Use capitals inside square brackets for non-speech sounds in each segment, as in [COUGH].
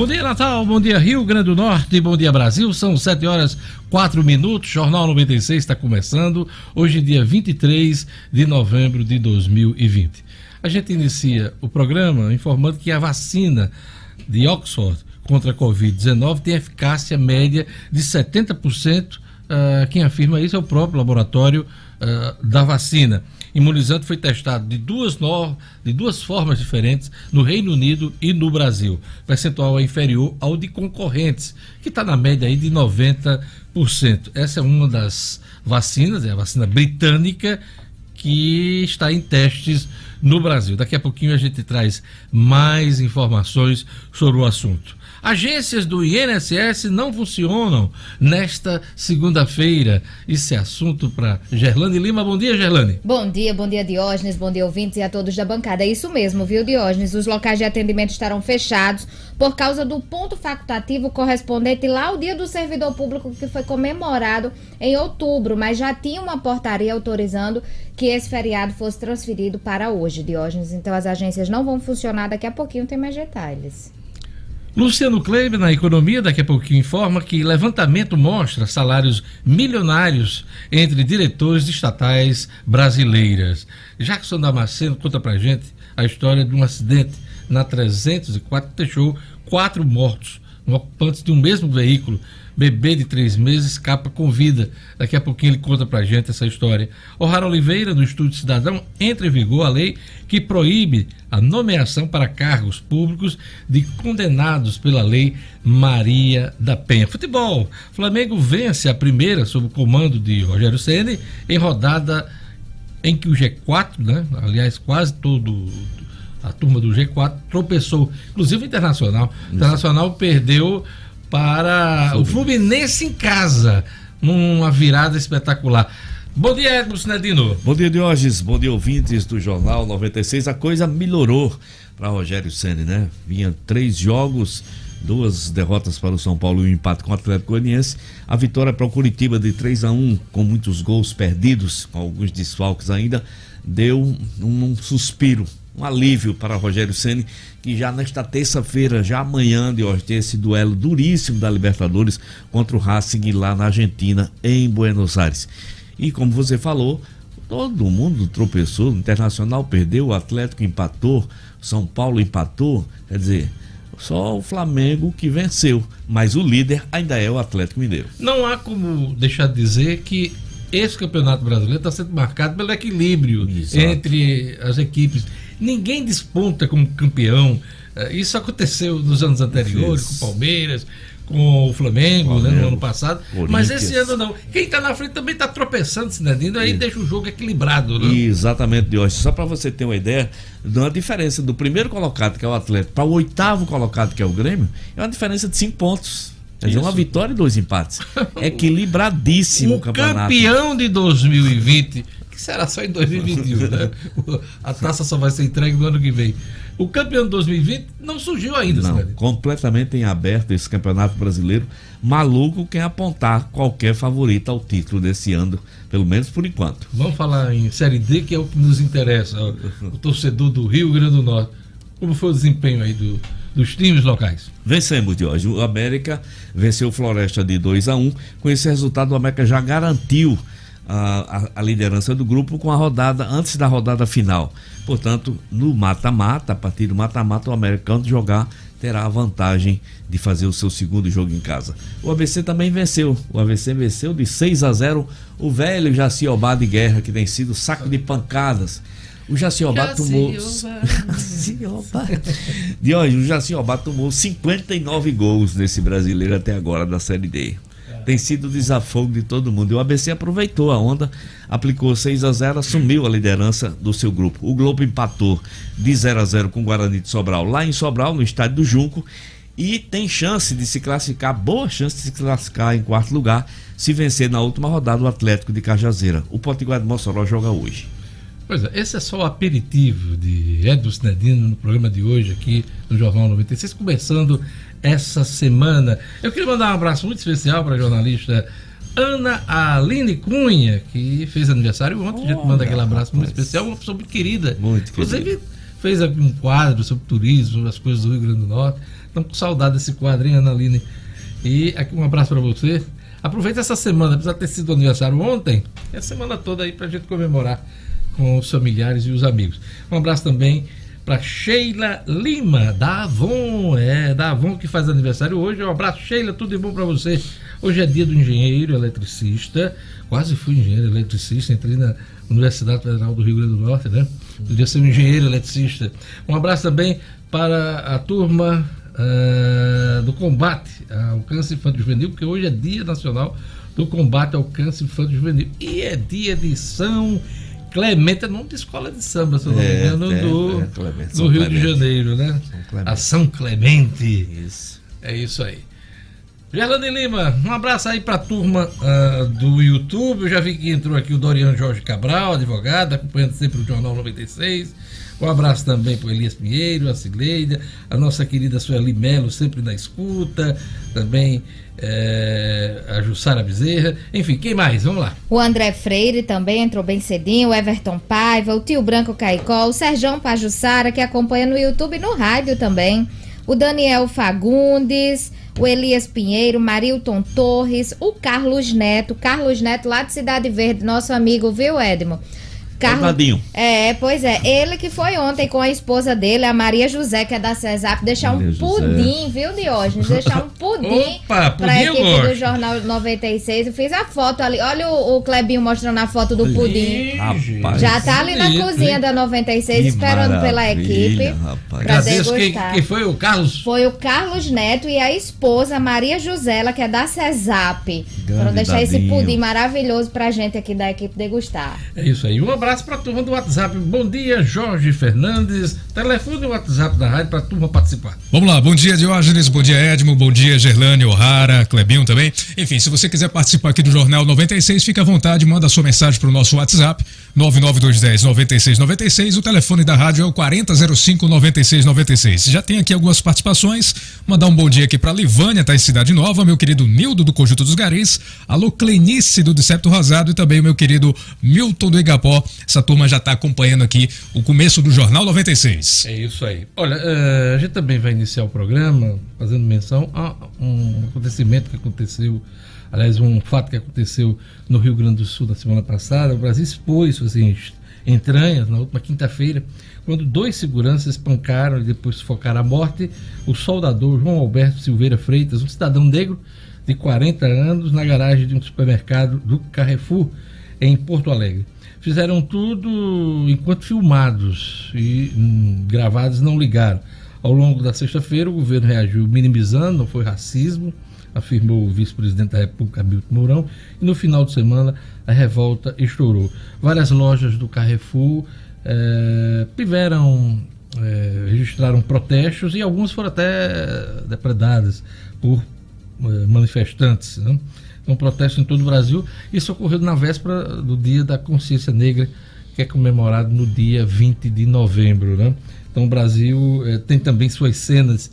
Bom dia, Natal. Bom dia, Rio Grande do Norte. Bom dia, Brasil. São 7 horas 4 minutos. Jornal 96 está começando. Hoje, dia 23 de novembro de 2020. A gente inicia o programa informando que a vacina de Oxford contra a Covid-19 tem eficácia média de 70%. Uh, ah, quem afirma isso é o próprio laboratório uh, da vacina imunizante foi testado de duas, no... de duas formas diferentes no Reino Unido e no Brasil. O percentual é inferior ao de concorrentes, que está na média aí de 90%. Essa é uma das vacinas, é a vacina britânica, que está em testes no Brasil. Daqui a pouquinho a gente traz mais informações sobre o assunto. Agências do INSS não funcionam nesta segunda-feira. Isso é assunto para Gerlane Lima. Bom dia, Gerlane. Bom dia, bom dia, Diógenes, bom dia, ouvintes e a todos da bancada. É isso mesmo, viu, Diógenes? Os locais de atendimento estarão fechados por causa do ponto facultativo correspondente lá ao Dia do Servidor Público, que foi comemorado em outubro, mas já tinha uma portaria autorizando que esse feriado fosse transferido para hoje, Diógenes. Então as agências não vão funcionar. Daqui a pouquinho tem mais detalhes. Luciano Kleber, na economia, daqui a pouquinho informa que levantamento mostra salários milionários entre diretores estatais brasileiras. Jackson Damasceno conta pra gente a história de um acidente na 304 que deixou quatro mortos, ocupantes de um mesmo veículo bebê de três meses escapa com vida. Daqui a pouquinho ele conta pra gente essa história. O'Hara Oliveira, do Estúdio Cidadão, entra em vigor a lei que proíbe a nomeação para cargos públicos de condenados pela lei Maria da Penha. Futebol. Flamengo vence a primeira sob o comando de Rogério Ceni em rodada em que o G4, né? Aliás, quase todo a turma do G4 tropeçou, inclusive o Internacional. O Internacional perdeu para o Fluminense em casa, numa virada espetacular. Bom dia, Edmo Sinedino. Bom dia, Diógenes. Bom dia, ouvintes do Jornal 96. A coisa melhorou para Rogério Senna, né? Vinha três jogos, duas derrotas para o São Paulo e um empate com o Atlético Goianiense. A vitória para o Curitiba de 3 a 1 com muitos gols perdidos, com alguns desfalques ainda, deu um, um suspiro um alívio para Rogério Ceni que já nesta terça-feira, já amanhã de hoje, tem esse duelo duríssimo da Libertadores contra o Racing lá na Argentina, em Buenos Aires. E como você falou, todo mundo tropeçou, o Internacional perdeu, o Atlético empatou, São Paulo empatou, quer dizer, só o Flamengo que venceu, mas o líder ainda é o Atlético Mineiro. Não há como deixar de dizer que esse campeonato brasileiro está sendo marcado pelo equilíbrio Exato. entre as equipes ninguém desponta como campeão. Eh, isso aconteceu nos anos anteriores, com o Palmeiras, com o Flamengo, Flamengo né, no ano passado. Mas esse ano não. Quem está na frente também está tropeçando, Sinadino, aí deixa o jogo equilibrado. Né? Exatamente, Deus. Só para você ter uma ideia, uma diferença do primeiro colocado, que é o Atlético, para o oitavo colocado, que é o Grêmio, é uma diferença de cinco pontos. Quer dizer, uma vitória e dois empates. [LAUGHS] Equilibradíssimo o, o campeonato. campeão de 2020 que será só em 2021, né? [LAUGHS] A taça só vai ser entregue no ano que vem. O campeão de 2020 não surgiu ainda, Não, completamente em aberto esse campeonato brasileiro. Maluco quem apontar qualquer favorito ao título desse ano, pelo menos por enquanto. Vamos falar em Série D, que é o que nos interessa, o torcedor do Rio Grande do Norte. Como foi o desempenho aí do, dos times locais? Vencemos de hoje. O América venceu o Floresta de 2 a 1 Com esse resultado, o América já garantiu a, a, liderança do grupo com a rodada antes da rodada final. Portanto, no mata-mata, a partir do mata-mata, o americano jogar terá a vantagem de fazer o seu segundo jogo em casa. O ABC também venceu. O ABC venceu de 6 a 0 o velho Jaciobá de Guerra, que tem sido saco de pancadas. O Jaciobá tomou. [LAUGHS] Jaciobá. De hoje, o Jaciobá tomou 59 gols nesse brasileiro até agora da Série D tem sido o desafogo de todo mundo. E o ABC aproveitou a onda, aplicou 6 a 0 assumiu a liderança do seu grupo. O Globo empatou de 0 a 0 com o Guarani de Sobral, lá em Sobral, no estádio do Junco, e tem chance de se classificar, boa chance de se classificar em quarto lugar, se vencer na última rodada o Atlético de Cajazeira. O Potiguar de Mossoró joga hoje. Pois é, esse é só o aperitivo de Edson Sinedino no programa de hoje aqui no Jornal 96, começando essa semana. Eu queria mandar um abraço muito especial para a jornalista Ana Aline Cunha, que fez aniversário ontem. Oh, a gente manda aquele abraço muito especial, uma pessoa muito querida. Muito Inclusive, fez um quadro sobre turismo, as coisas do Rio Grande do Norte. Estamos com saudade desse quadro, hein, Analine? E aqui um abraço para você. Aproveita essa semana, apesar de ter sido aniversário ontem, é a semana toda aí para a gente comemorar com os familiares e os amigos. Um abraço também para Sheila Lima, da Avon, é, da Avon que faz aniversário hoje. Um abraço, Sheila, tudo de bom para você. Hoje é dia do engenheiro eletricista, quase fui engenheiro eletricista, entrei na Universidade Federal do Rio Grande do Norte, né? Podia ser um engenheiro eletricista. Um abraço também para a turma uh, do combate ao câncer infantil juvenil, porque hoje é Dia Nacional do Combate ao Câncer Infantil Juvenil. E é dia de São Clemente, é nome de escola de samba, se eu não me é, engano, é, do, é, Clemente, do Rio Clemente. de Janeiro, né? São a São Clemente. Isso. É isso aí. Gerlane Lima, um abraço aí para a turma uh, do YouTube. Eu já vi que entrou aqui o Doriano Jorge Cabral, advogado, acompanhando sempre o Jornal 96. Um abraço também para Elias Pinheiro, a Cileida, a nossa querida Sueli Melo, sempre na escuta, também é, a Jussara Bezerra, enfim, quem mais? Vamos lá. O André Freire também entrou bem cedinho, o Everton Paiva, o Tio Branco Caicó, o Serjão Pajussara, que acompanha no YouTube e no rádio também, o Daniel Fagundes, o Elias Pinheiro, Marilton Torres, o Carlos Neto, Carlos Neto lá de Cidade Verde, nosso amigo, viu, Edmo? Carlos, é, pois é. Ele que foi ontem com a esposa dele, a Maria José, que é da CESAP, deixar Maria um pudim, José. viu, Diógenes? Deixar um pudim [LAUGHS] Opa, pra pudim equipe do Jornal 96. Eu fiz a foto ali. Olha o, o Clebinho mostrando a foto do pudim. Rapaz, Já tá ali na cozinha da 96, que esperando pela equipe. Rapaz. Pra degustar. Quem, foi o Carlos? Foi o Carlos Neto e a esposa, Maria José, que é da CESAP. Foram deixar esse pudim maravilhoso pra gente aqui da equipe degustar. É isso aí. Um abraço abraço para a turma do WhatsApp. Bom dia, Jorge Fernandes. Telefone o WhatsApp da rádio para a turma participar. Vamos lá, bom dia, Diógenes, bom dia, Edmo, bom dia, Gerlane, O'Hara, Clebinho também. Enfim, se você quiser participar aqui do Jornal 96, fica à vontade, manda sua mensagem para o nosso WhatsApp, 99210 9696. O telefone da rádio é o 4005 9696. Já tem aqui algumas participações. Mandar um bom dia aqui para Livânia, tá em Cidade Nova, meu querido Nildo do Conjunto dos Garis, alô Clenice do Decepto Rosado e também o meu querido Milton do Igapó. Essa turma já está acompanhando aqui o começo do Jornal 96. É isso aí. Olha, uh, a gente também vai iniciar o programa fazendo menção a um acontecimento que aconteceu, aliás, um fato que aconteceu no Rio Grande do Sul na semana passada. O Brasil expôs suas entranhas na última quinta-feira, quando dois seguranças espancaram e depois sufocaram a morte o soldador João Alberto Silveira Freitas, um cidadão negro de 40 anos, na garagem de um supermercado do Carrefour, em Porto Alegre fizeram tudo enquanto filmados e hum, gravados não ligaram. Ao longo da sexta-feira, o governo reagiu minimizando, não foi racismo, afirmou o vice-presidente da República, Hamilton Mourão, e no final de semana a revolta estourou. Várias lojas do Carrefour eh, tiveram, eh, registraram protestos e algumas foram até depredadas por eh, manifestantes. Né? Um protesto em todo o Brasil. Isso ocorreu na véspera do Dia da Consciência Negra, que é comemorado no dia 20 de novembro. Né? Então, o Brasil eh, tem também suas cenas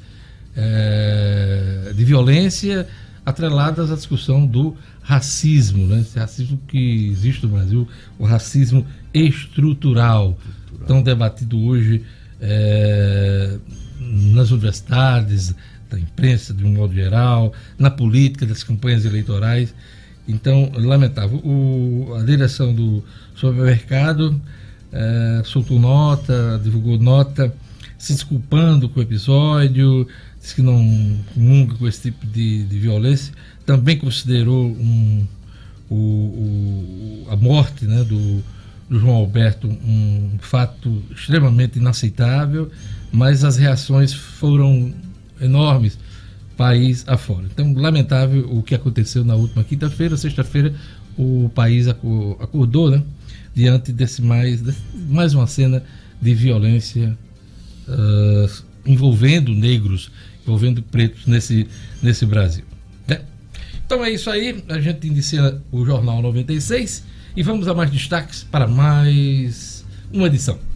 eh, de violência atreladas à discussão do racismo, né? esse racismo que existe no Brasil, o racismo estrutural, estrutural. tão debatido hoje eh, nas universidades, da imprensa de um modo geral, na política das campanhas eleitorais. Então, lamentável. O, a direção do supermercado é, soltou nota, divulgou nota, se desculpando com o episódio, disse que não comunga com esse tipo de, de violência. Também considerou um, o, o, a morte né, do, do João Alberto um fato extremamente inaceitável, mas as reações foram enormes país afora. Então, lamentável o que aconteceu na última quinta-feira, sexta-feira, o país acordou, né? Diante desse mais, desse, mais uma cena de violência uh, envolvendo negros, envolvendo pretos nesse, nesse Brasil. Né? Então é isso aí, a gente inicia o Jornal 96 e vamos a mais destaques para mais uma edição.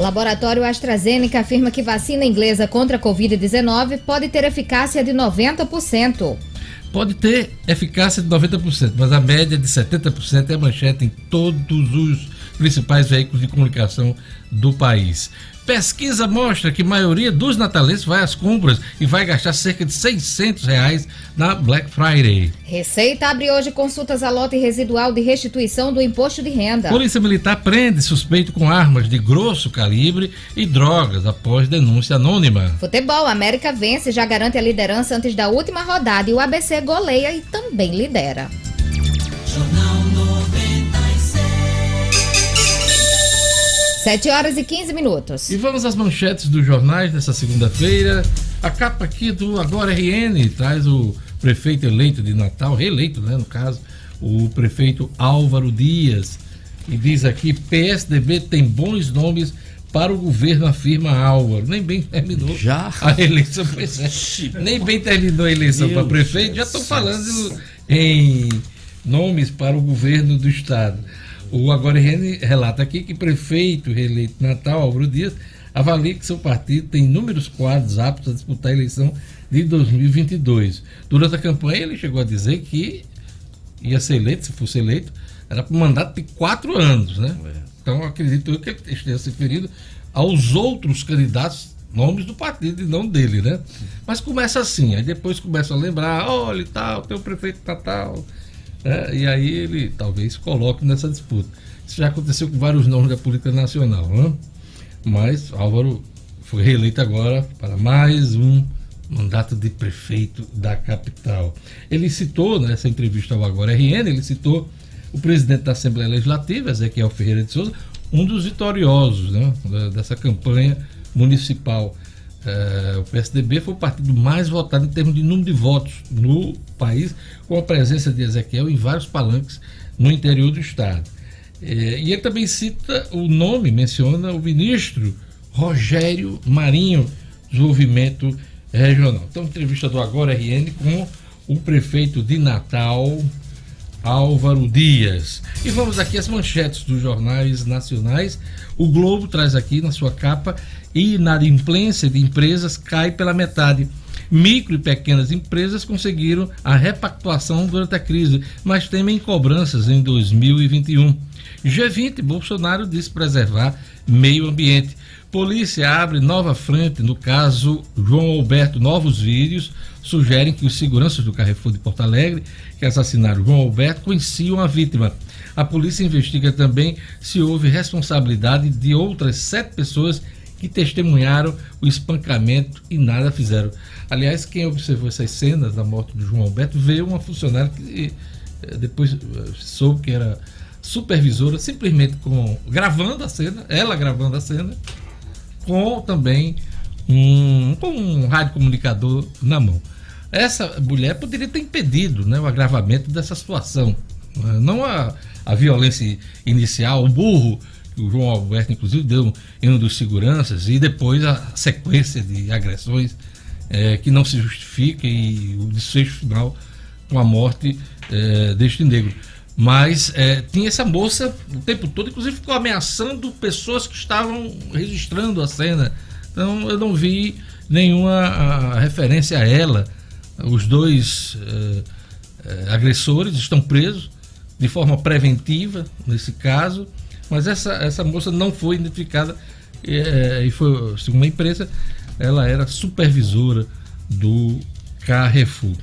Laboratório AstraZeneca afirma que vacina inglesa contra a Covid-19 pode ter eficácia de 90%. Pode ter eficácia de 90%, mas a média de 70% é manchete em todos os principais veículos de comunicação do país. Pesquisa mostra que a maioria dos natalenses vai às compras e vai gastar cerca de 600 reais na Black Friday. Receita abre hoje consultas a lote residual de restituição do imposto de renda. Polícia Militar prende suspeito com armas de grosso calibre e drogas após denúncia anônima. Futebol, América vence, já garante a liderança antes da última rodada e o ABC goleia e também lidera. Jornal 7 horas e 15 minutos. E vamos às manchetes dos jornais dessa segunda-feira. A capa aqui do Agora RN traz o prefeito eleito de Natal, reeleito, né, no caso, o prefeito Álvaro Dias. E diz aqui: PSDB tem bons nomes para o governo, afirma Álvaro. Nem bem terminou já? a eleição. Pois é, nem bem terminou a eleição para prefeito, já estão falando em nomes para o governo do estado. O Agora relata aqui que prefeito reeleito Natal, Álvaro Dias, avalia que seu partido tem inúmeros quadros aptos a disputar a eleição de 2022. Durante a campanha, ele chegou a dizer que ia ser eleito, se fosse eleito, era para um mandato de quatro anos, né? É. Então, acredito eu que ele esteja se referido aos outros candidatos, nomes do partido e não dele, né? Mas começa assim, aí depois começa a lembrar, olha e tal, tem o prefeito Natal, é, e aí ele talvez coloque nessa disputa. Isso já aconteceu com vários nomes da política nacional, né? mas Álvaro foi reeleito agora para mais um mandato de prefeito da capital. Ele citou nessa entrevista ao Agora RN, ele citou o presidente da Assembleia Legislativa, Ezequiel Ferreira de Souza, um dos vitoriosos né, dessa campanha municipal. É, o PSDB foi o partido mais votado em termos de número de votos no país, com a presença de Ezequiel em vários palanques no interior do estado. É, e ele também cita o nome, menciona o ministro Rogério Marinho, Desenvolvimento Regional. Então, entrevista do Agora RN com o prefeito de Natal, Álvaro Dias. E vamos aqui às manchetes dos jornais nacionais. O Globo traz aqui na sua capa e inadimplência de empresas cai pela metade. Micro e pequenas empresas conseguiram a repactuação durante a crise, mas temem cobranças em 2021. G20, Bolsonaro diz preservar meio ambiente. Polícia abre nova frente no caso João Alberto. Novos vídeos sugerem que os seguranças do Carrefour de Porto Alegre, que assassinaram João Alberto, conheciam a vítima. A polícia investiga também se houve responsabilidade de outras sete pessoas que testemunharam o espancamento e nada fizeram. Aliás, quem observou essas cenas da morte do João Alberto vê uma funcionária que eh, depois eh, soube que era supervisora, simplesmente com gravando a cena, ela gravando a cena, com também um, com um radiocomunicador na mão. Essa mulher poderia ter impedido né, o agravamento dessa situação. Né? Não a, a violência inicial, o burro o João Alberto, inclusive, deu em um dos seguranças, e depois a sequência de agressões é, que não se justifica e o desfecho final com a morte é, deste negro. Mas é, tinha essa moça o tempo todo, inclusive ficou ameaçando pessoas que estavam registrando a cena. Então eu não vi nenhuma referência a ela. Os dois é, é, agressores estão presos de forma preventiva nesse caso. Mas essa, essa moça não foi identificada é, e foi, segundo a imprensa, ela era supervisora do Carrefour.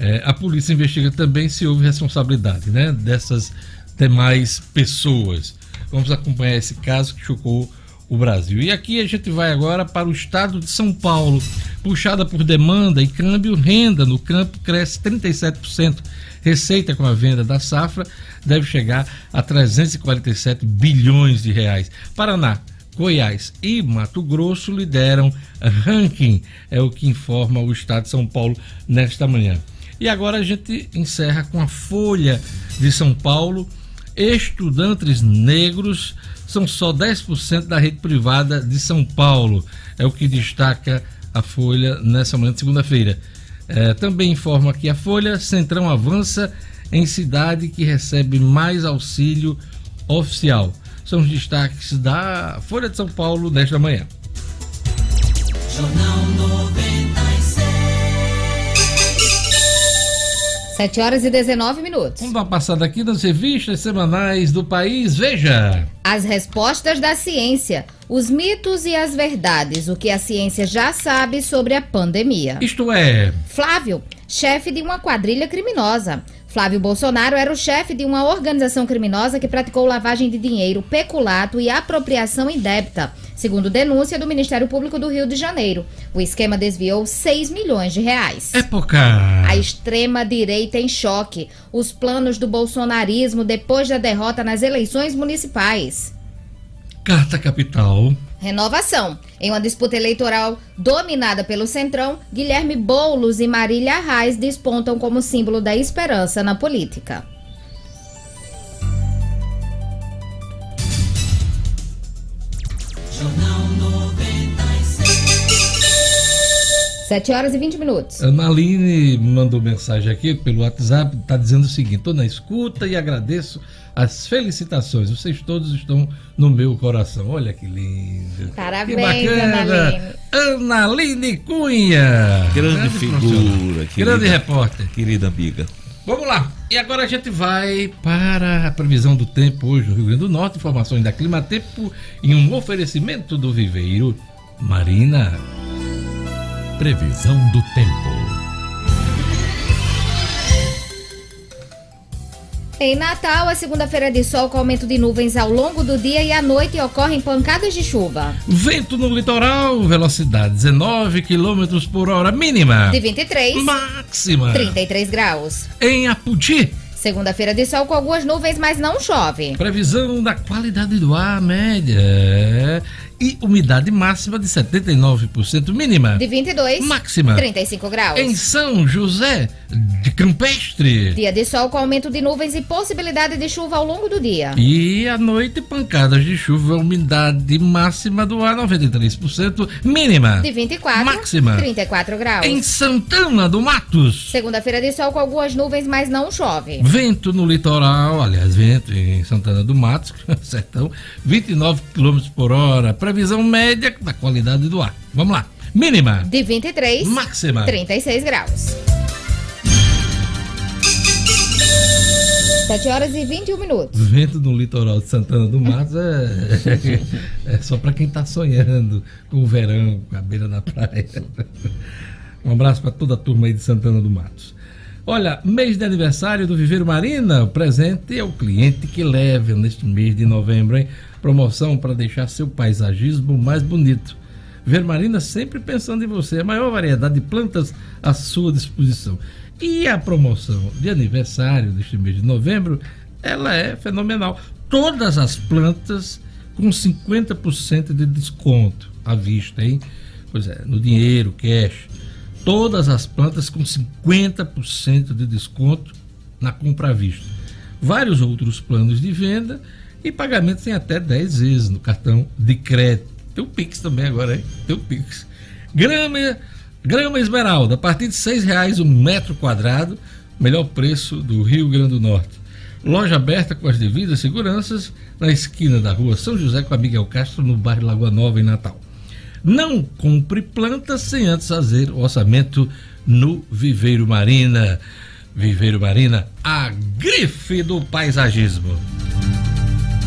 É, a polícia investiga também se houve responsabilidade né, dessas demais pessoas. Vamos acompanhar esse caso que chocou o Brasil. E aqui a gente vai agora para o estado de São Paulo. Puxada por demanda e câmbio, renda no campo cresce 37%. Receita com a venda da safra deve chegar a 347 bilhões de reais. Paraná, Goiás e Mato Grosso lideram ranking, é o que informa o estado de São Paulo nesta manhã. E agora a gente encerra com a Folha de São Paulo. Estudantes negros são só 10% da rede privada de São Paulo. É o que destaca a Folha nessa manhã de segunda-feira. É, também informa que a Folha Centrão avança em cidade que recebe mais auxílio oficial. São os destaques da Folha de São Paulo nesta manhã. Jornal 96. 7 horas e 19 minutos. Vamos dar uma passada aqui nas revistas semanais do país. Veja. As respostas da ciência, os mitos e as verdades, o que a ciência já sabe sobre a pandemia. Isto é. Flávio, chefe de uma quadrilha criminosa. Flávio Bolsonaro era o chefe de uma organização criminosa que praticou lavagem de dinheiro, peculato e apropriação indébita, segundo denúncia do Ministério Público do Rio de Janeiro. O esquema desviou 6 milhões de reais. Época. A extrema-direita em choque. Os planos do bolsonarismo depois da derrota nas eleições municipais. Carta Capital. Renovação. Em uma disputa eleitoral dominada pelo Centrão, Guilherme Boulos e Marília Arraes despontam como símbolo da esperança na política. 7 horas e 20 minutos. Ana Aline mandou mensagem aqui pelo WhatsApp, está dizendo o seguinte: estou na escuta e agradeço as felicitações. Vocês todos estão no meu coração. Olha que lindo. Parabéns, que bacana. Ana Aline. Ana Aline Cunha. Grande profissional. figura, querida. Grande repórter. Querida amiga. Vamos lá. E agora a gente vai para a previsão do tempo hoje no Rio Grande do Norte. Informações da Clima Tempo em um oferecimento do Viveiro Marina. Previsão do tempo. Em Natal, a segunda-feira de sol com aumento de nuvens ao longo do dia e à noite ocorrem pancadas de chuva. Vento no litoral, velocidade 19 km por hora mínima. De 23, Máxima. 33 graus. Em Aputi, Segunda-feira de sol com algumas nuvens, mas não chove. previsão da qualidade do ar média e umidade máxima de 79% mínima. De 22, Máxima. 35 graus. Em São José de Campestre. Dia de sol com aumento de nuvens e possibilidade de chuva ao longo do dia. E à noite, pancadas de chuva, umidade máxima do ar 93%, mínima. De 24, Máxima. 34 graus. Em Santana do Matos. Segunda-feira de sol com algumas nuvens, mas não chove. Vento no litoral, aliás, vento em Santana do Matos, [LAUGHS] sertão, 29 km por hora. Previsão média da qualidade do ar. Vamos lá. Mínima. De 23, Máxima. 36 graus. 7 horas e 21 minutos. Vento no litoral de Santana do Matos [LAUGHS] é, é só para quem está sonhando com o verão, com a beira da praia. Um abraço para toda a turma aí de Santana do Matos. Olha, mês de aniversário do Viveiro Marina, o presente é o cliente que leva neste mês de novembro, hein? Promoção para deixar seu paisagismo mais bonito. Viveiro Marina sempre pensando em você, a maior variedade de plantas à sua disposição. E a promoção de aniversário deste mês de novembro, ela é fenomenal. Todas as plantas com 50% de desconto à vista, hein? Pois é, no dinheiro, cash. Todas as plantas com 50% de desconto na compra à vista. Vários outros planos de venda e pagamentos em até 10 vezes no cartão de crédito. Tem o Pix também agora, hein? Tem o Pix. Grama, grama esmeralda, a partir de R$ reais o metro quadrado, melhor preço do Rio Grande do Norte. Loja aberta com as devidas seguranças na esquina da rua São José com a Miguel Castro, no bairro Lagoa Nova, em Natal. Não compre plantas sem antes fazer orçamento no Viveiro Marina. Viveiro Marina, a grife do paisagismo.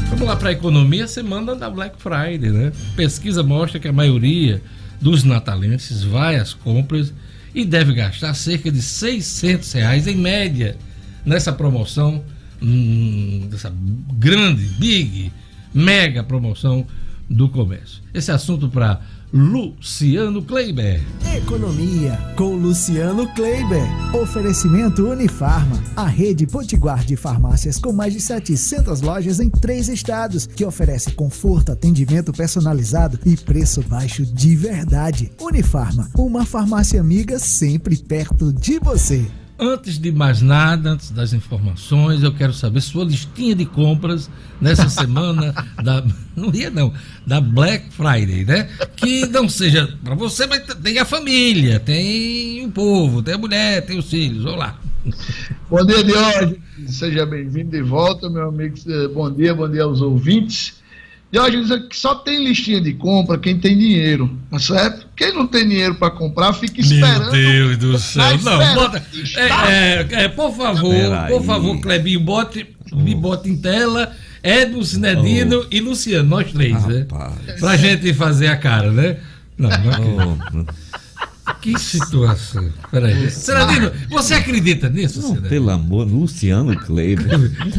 Vamos lá para a economia, semana da Black Friday, né? Pesquisa mostra que a maioria dos natalenses vai às compras e deve gastar cerca de 600 reais em média nessa promoção, hum, dessa grande, big, mega promoção do comércio. Esse assunto para Luciano Kleiber. Economia com Luciano Kleiber. Oferecimento Unifarma, a rede potiguar de farmácias com mais de 700 lojas em três estados, que oferece conforto, atendimento personalizado e preço baixo de verdade. Unifarma, uma farmácia amiga sempre perto de você. Antes de mais nada, antes das informações, eu quero saber sua listinha de compras nessa [LAUGHS] semana da não ia não, da Black Friday, né? Que não seja para você, mas tem a família, tem o povo, tem a mulher, tem os filhos. Vamos lá. Bom dia, Diógenes. Seja bem-vindo de volta, meu amigo. Bom dia, bom dia aos ouvintes. Diógenes, é que só tem listinha de compra quem tem dinheiro, tá certo? Quem não tem dinheiro para comprar, fica esperando. Meu Deus do céu. Não, bota. É, é, é, por favor, Peraí. por favor, Clebinho, bote, me bote em tela. Edmo, Sinedino e Luciano, nós três, né? Rapaz. Pra gente fazer a cara, né? Não, não Oh, que situação. Peraí. Sinedino, você acredita nisso, Sinedino? pelo amor, Luciano Kleber.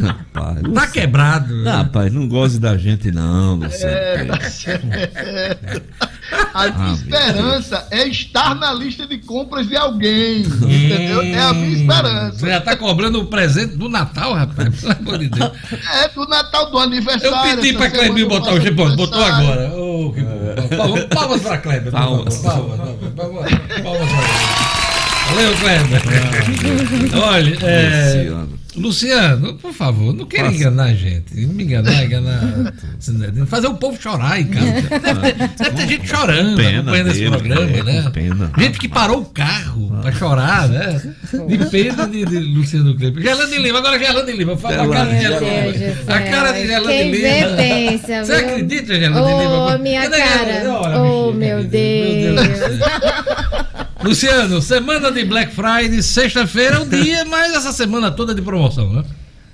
Rapaz, Tá quebrado. Não, rapaz, não goze da gente, não, Luciano. É, tá. [LAUGHS] A Ah, meu esperança é estar na lista de compras de alguém, entendeu? É a minha esperança. Você já tá cobrando o presente do Natal, rapaz? Pelo amor de Deus. É do Natal, do Eu aniversário. pedi essa pra Clebinho botar o G-Ponto, botou agora. Oh, que bom. Palmas, pra Kleber. por Palmas. favor. Palmas, palmas, palmas. Valeu, Kleber. Olha, é, Luciano. Por favor, não queira Faça. enganar a gente. Não me enganar, enganar. [LAUGHS] Fazer o povo chorar em casa. [LAUGHS] Deve, deve ter gente chorando, pena acompanhando esse programa, é, né? pena. Gente que parou o carro pra chorar, né? De [LAUGHS] pena de, de Luciano Kleber. Gelande Lima, agora Gelande Lima. Fala a cara de Meu Deus Lima. A cara de Lima. vê, pensa, Você acredita, Gelande Lima? Ô, minha cara. Ô, bichinha, meu querida. Deus. Luciano, semana de Black Friday, sexta-feira é o dia, mas essa semana toda de promoção, né?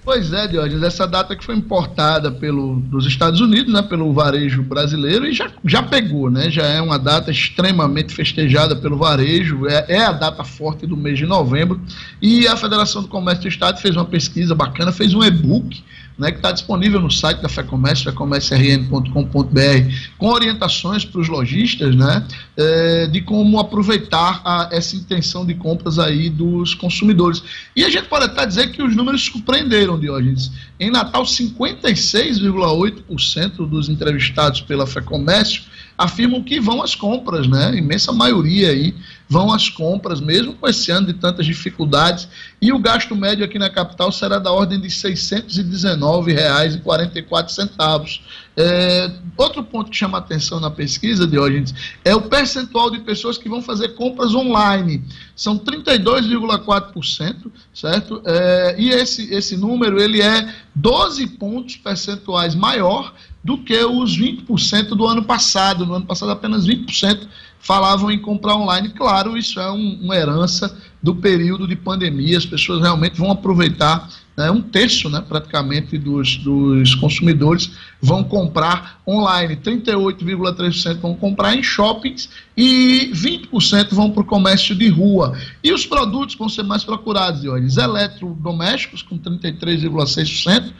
Pois é, Diógenes, essa data que foi importada pelo, dos Estados Unidos, né, pelo varejo brasileiro, e já, já pegou, né? Já é uma data extremamente festejada pelo varejo, é, é a data forte do mês de novembro. E a Federação do Comércio do Estado fez uma pesquisa bacana, fez um e-book. Né, que está disponível no site da FEComércio, fecomérciorn.com.br, com orientações para os lojistas né, eh, de como aproveitar a- essa intenção de compras aí dos consumidores. E a gente pode até dizer que os números surpreenderam, Diógenes. Em Natal, 56,8% dos entrevistados pela FEComércio afirmam que vão às compras, né? A imensa maioria aí vão às compras, mesmo com esse ano de tantas dificuldades. E o gasto médio aqui na capital será da ordem de R$ 619,44. É, outro ponto que chama atenção na pesquisa, Diógenes, é o percentual de pessoas que vão fazer compras online. São 32,4%, certo? É, e esse, esse número ele é 12 pontos percentuais maior do que os 20% do ano passado. No ano passado, apenas 20% falavam em comprar online. Claro, isso é um- uma herança do período de pandemia. As pessoas realmente vão aproveitar. né, um terço, né, praticamente, dos, dos consumidores vão comprar online. 38,3% vão comprar em shoppings e 20% vão para o comércio de rua. E os produtos vão ser mais procurados, Dionis. Eletrodomésticos, com 33,6%.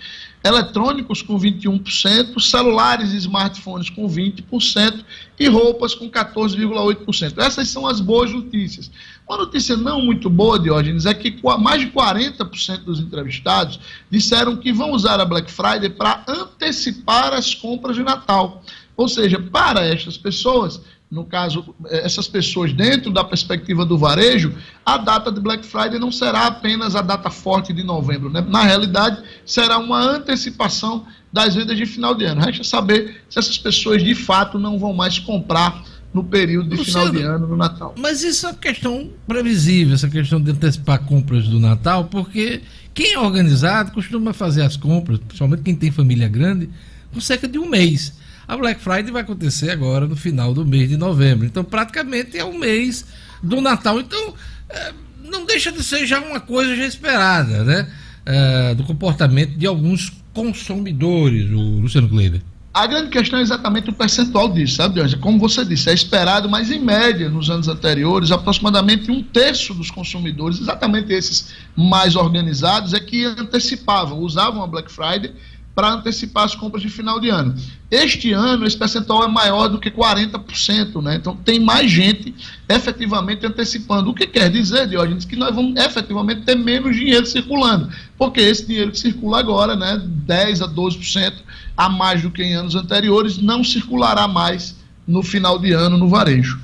Eletrônicos com 21%, celulares e smartphones com 20% e roupas com 14,8%. Essas são as boas notícias. Uma notícia não muito boa, Diógenes, é que mais de 40% dos entrevistados disseram que vão usar a Black Friday para antecipar as compras de Natal. Ou seja, para estas pessoas, no caso, essas pessoas dentro da perspectiva do varejo, a data de Black Friday não será apenas a data forte de novembro. Né? Na realidade, será uma antecipação das vendas de final de ano. Resta saber se essas pessoas de fato não vão mais comprar no período de final de Luciano, ano, no Natal. Mas isso é uma questão previsível, essa questão de antecipar compras do Natal, porque quem é organizado costuma fazer as compras, principalmente quem tem família grande, com cerca de um mês. A Black Friday vai acontecer agora no final do mês de novembro. Então, praticamente é um mês do Natal. Então, eh, não deixa de ser já uma coisa já esperada, né? Eh, do comportamento de alguns consumidores, o Luciano Kleiber. A grande questão é exatamente o percentual disso, sabe, Deus? Como você disse, é esperado, mas em média, nos anos anteriores, aproximadamente um terço dos consumidores, exatamente esses mais organizados, é que antecipavam, usavam a Black Friday para antecipar as compras de final de ano. Este ano, esse percentual é maior do que 40%, né? Então, tem mais gente efetivamente antecipando. O que quer dizer, Diógenes, que nós vamos efetivamente ter menos dinheiro circulando, porque esse dinheiro que circula agora, né, 10 a 12% a mais do que em anos anteriores, não circulará mais no final de ano no varejo.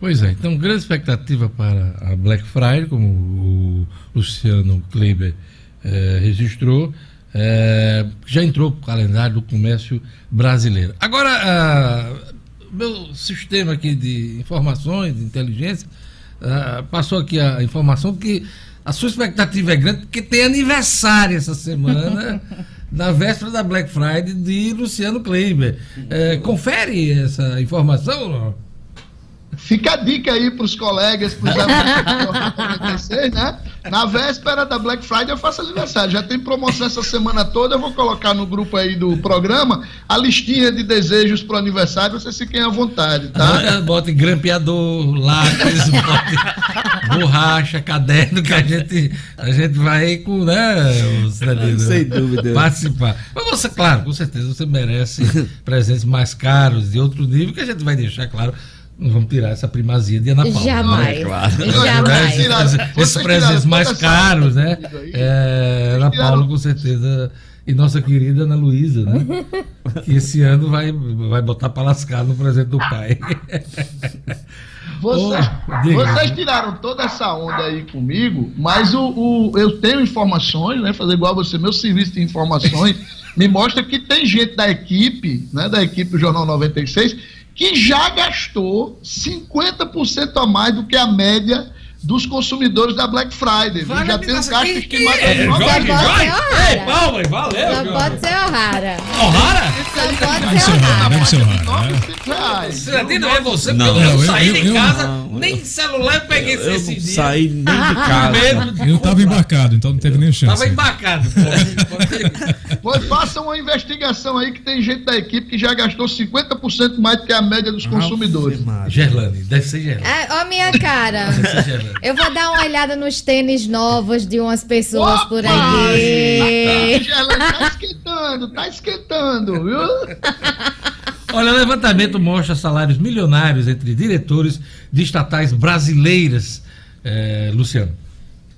Pois é, então grande expectativa para a Black Friday, como o Luciano Kleber eh, registrou, eh, já entrou para o calendário do comércio brasileiro. Agora, ah, o meu sistema aqui de informações, de inteligência, ah, passou aqui a informação que a sua expectativa é grande porque tem aniversário essa semana [LAUGHS] na véspera da Black Friday de Luciano Kleiber. É, confere essa informação? Fica a dica aí para os colegas, para os 96, né? Na véspera da Black Friday eu faço aniversário. Já tem promoção essa semana toda. Eu vou colocar no grupo aí do programa a listinha de desejos para o aniversário. Vocês fiquem à vontade, tá? Bota grampeador, lápis, [LAUGHS] bota borracha, caderno, que a gente, a gente vai com, né, o Cidadino, Sem dúvida. participar. Mas você, claro, com certeza você merece [LAUGHS] presentes mais caros, de outro nível, que a gente vai deixar, claro. Não vamos tirar essa primazia de Ana Paula. Jamais. É claro. [LAUGHS] Jamais. Né? Esses- Esses presentes mais toda essa caros, né? É, Ana Paula, com certeza. E nossa querida Ana Luísa, né? [LAUGHS] Que esse ano vai, vai botar para lascar no presente do pai. [LAUGHS] Vocês, Oh, vocês tiraram toda essa onda aí comigo, mas o, o- eu tenho informações, né? Fazer igual a você, meu serviço de informações me mostra que tem gente da equipe, né? Da equipe do Jornal 96, que já gastou 50% a mais do que a média dos consumidores da Black Friday. viu? já tem um gasto estimado. É, de Jorge, nove Jorge. Jorge. Ei, palmas, valeu. Só pode ser O'Hara. O'Hara? Só pode Deve ser ser O'Hara, O'Hara. deve ser O'Hara. né? 900 reais. Cidadino, é você, Não. porque eu, Não, eu- saí de casa, não, nem celular eu peguei Eu esse não dia. saí nem de [LAUGHS] casa. Eu tava embarcado, então não teve nem chance. Tava embarcado. pô. Pois façam uma investigação aí que tem gente da equipe que já gastou 50% mais do que a média dos consumidores. Gerlane, deve ser Gerlane. Ah, ó, minha cara. Deve ser Gerlane. Eu vou dar uma olhada nos tênis novos de umas pessoas por aí. Gerlane, tá esquentando, tá esquentando, viu? [LAUGHS] Olha, levantamento mostra salários milionários entre diretores de estatais brasileiras. É, Luciano.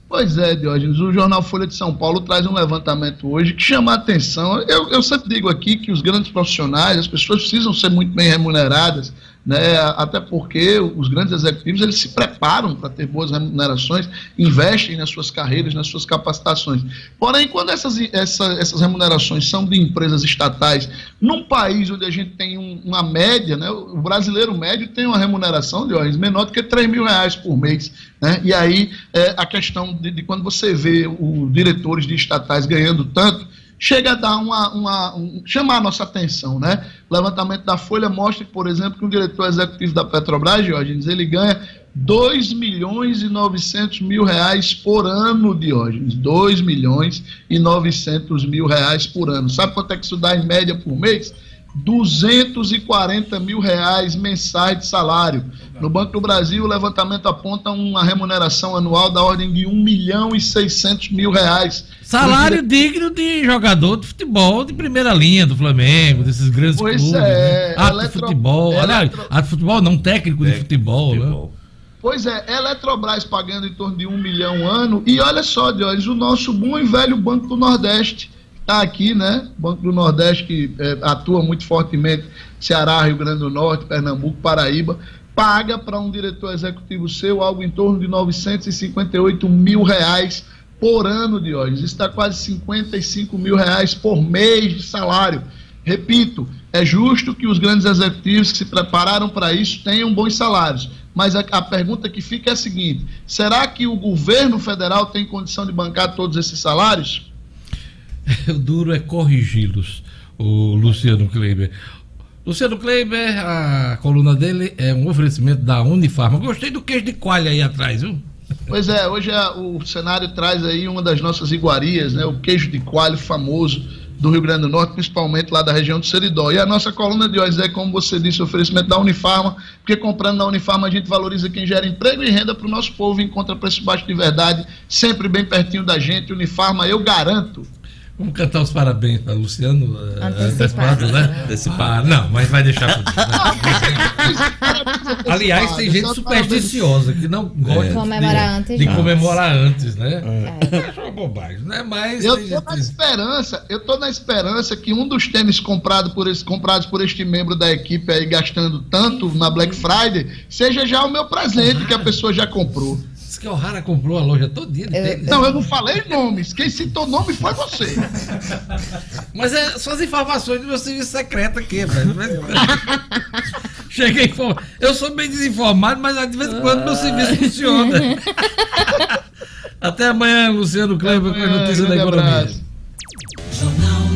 Pois é, Diógenes, o jornal Folha de São Paulo traz um levantamento hoje que chama a atenção. Eu, eu sempre digo aqui que os grandes profissionais, as pessoas precisam ser muito bem remuneradas, né? até porque os grandes executivos eles se preparam para ter boas remunerações, investem nas suas carreiras, nas suas capacitações. Porém, quando essas, essa, essas remunerações são de empresas estatais, num país onde a gente tem um- uma média, né? o brasileiro médio tem uma remuneração, Diógenes, menor do que 3 mil reais por mês. Né? E aí é, a questão de, de quando você vê os diretores de estatais ganhando tanto, chega a dar uma, uma- um- chamar a nossa atenção, né? O levantamento da Folha mostra, por exemplo, que um diretor executivo da Petrobras, Diógenes, ele ganha 2 milhões e 900 mil reais por ano, Diógenes. 2 milhões e 900 mil reais por ano. Sabe quanto é que isso dá em média por mês? 240 mil reais mensais de salário. No Banco do Brasil, o levantamento aponta uma remuneração anual da ordem de 1 milhão e 600 mil reais. Salário digno de jogador de futebol de primeira linha do Flamengo, desses grandes Pois clubes. é, né? Ato de eletro- futebol. Aliás, eletro- ato de futebol não, técnico de futebol. Né? Futebol. Pois é, Eletrobras pagando em torno de um milhão ano. E olha só, Diógenes, o nosso bom e velho Banco do Nordeste está aqui, né? Banco do Nordeste que eh, atua muito fortemente Ceará, Rio Grande do Norte, Pernambuco, Paraíba, paga para um diretor executivo seu algo em torno de 958 mil reais por ano, Diógenes. Isso está quase 55 mil reais por mês de salário. Repito, é justo que os grandes executivos que se prepararam para isso tenham bons salários. Mas a, a pergunta que fica é a seguinte: será que o governo federal tem condição de bancar todos esses salários? [LAUGHS] O duro é corrigi-los, o Luciano Kleiber. Luciano Kleiber, a coluna dele é um oferecimento da Unifarma. Gostei do queijo de coalha aí atrás, viu? Pois é, hoje a- o cenário traz aí uma das nossas iguarias, né? O queijo de coalho famoso do Rio Grande do Norte, principalmente lá da região do Seridó. E a nossa coluna de hoje é, como você disse, oferecimento da Unifarma, porque comprando na Unifarma a gente valoriza quem gera emprego e renda para o nosso povo encontra preço baixo de verdade, sempre bem pertinho da gente. Unifarma, eu garanto. Vamos cantar os parabéns para Luciano eh, Antecipado. antecipado, né? Antecipado. Ah, não, mas vai deixar por né? [LAUGHS] Aliás, tem gente supersticiosa que não gosta de- Comemorar antes, de, comemorar antes, né? É. É uma bobagem, né? Mas Eu tô na esperança, eu tô na esperança que um dos tênis comprado por esse, comprados por este membro da equipe aí, gastando tanto na Black Friday, seja já o meu presente que a pessoa já comprou. Diz que o Rara comprou a loja todinha de tênis. Não, eu não falei nomes. Quem citou nome foi você. [LAUGHS] Mas é só as informações do meu serviço secreto aqui, velho. [LAUGHS] Cheguei. Eu sou bem desinformado, mas de vez em quando meu serviço funciona. [LAUGHS] Até amanhã, Luciano Kleber, com as notícias da economia. Jornal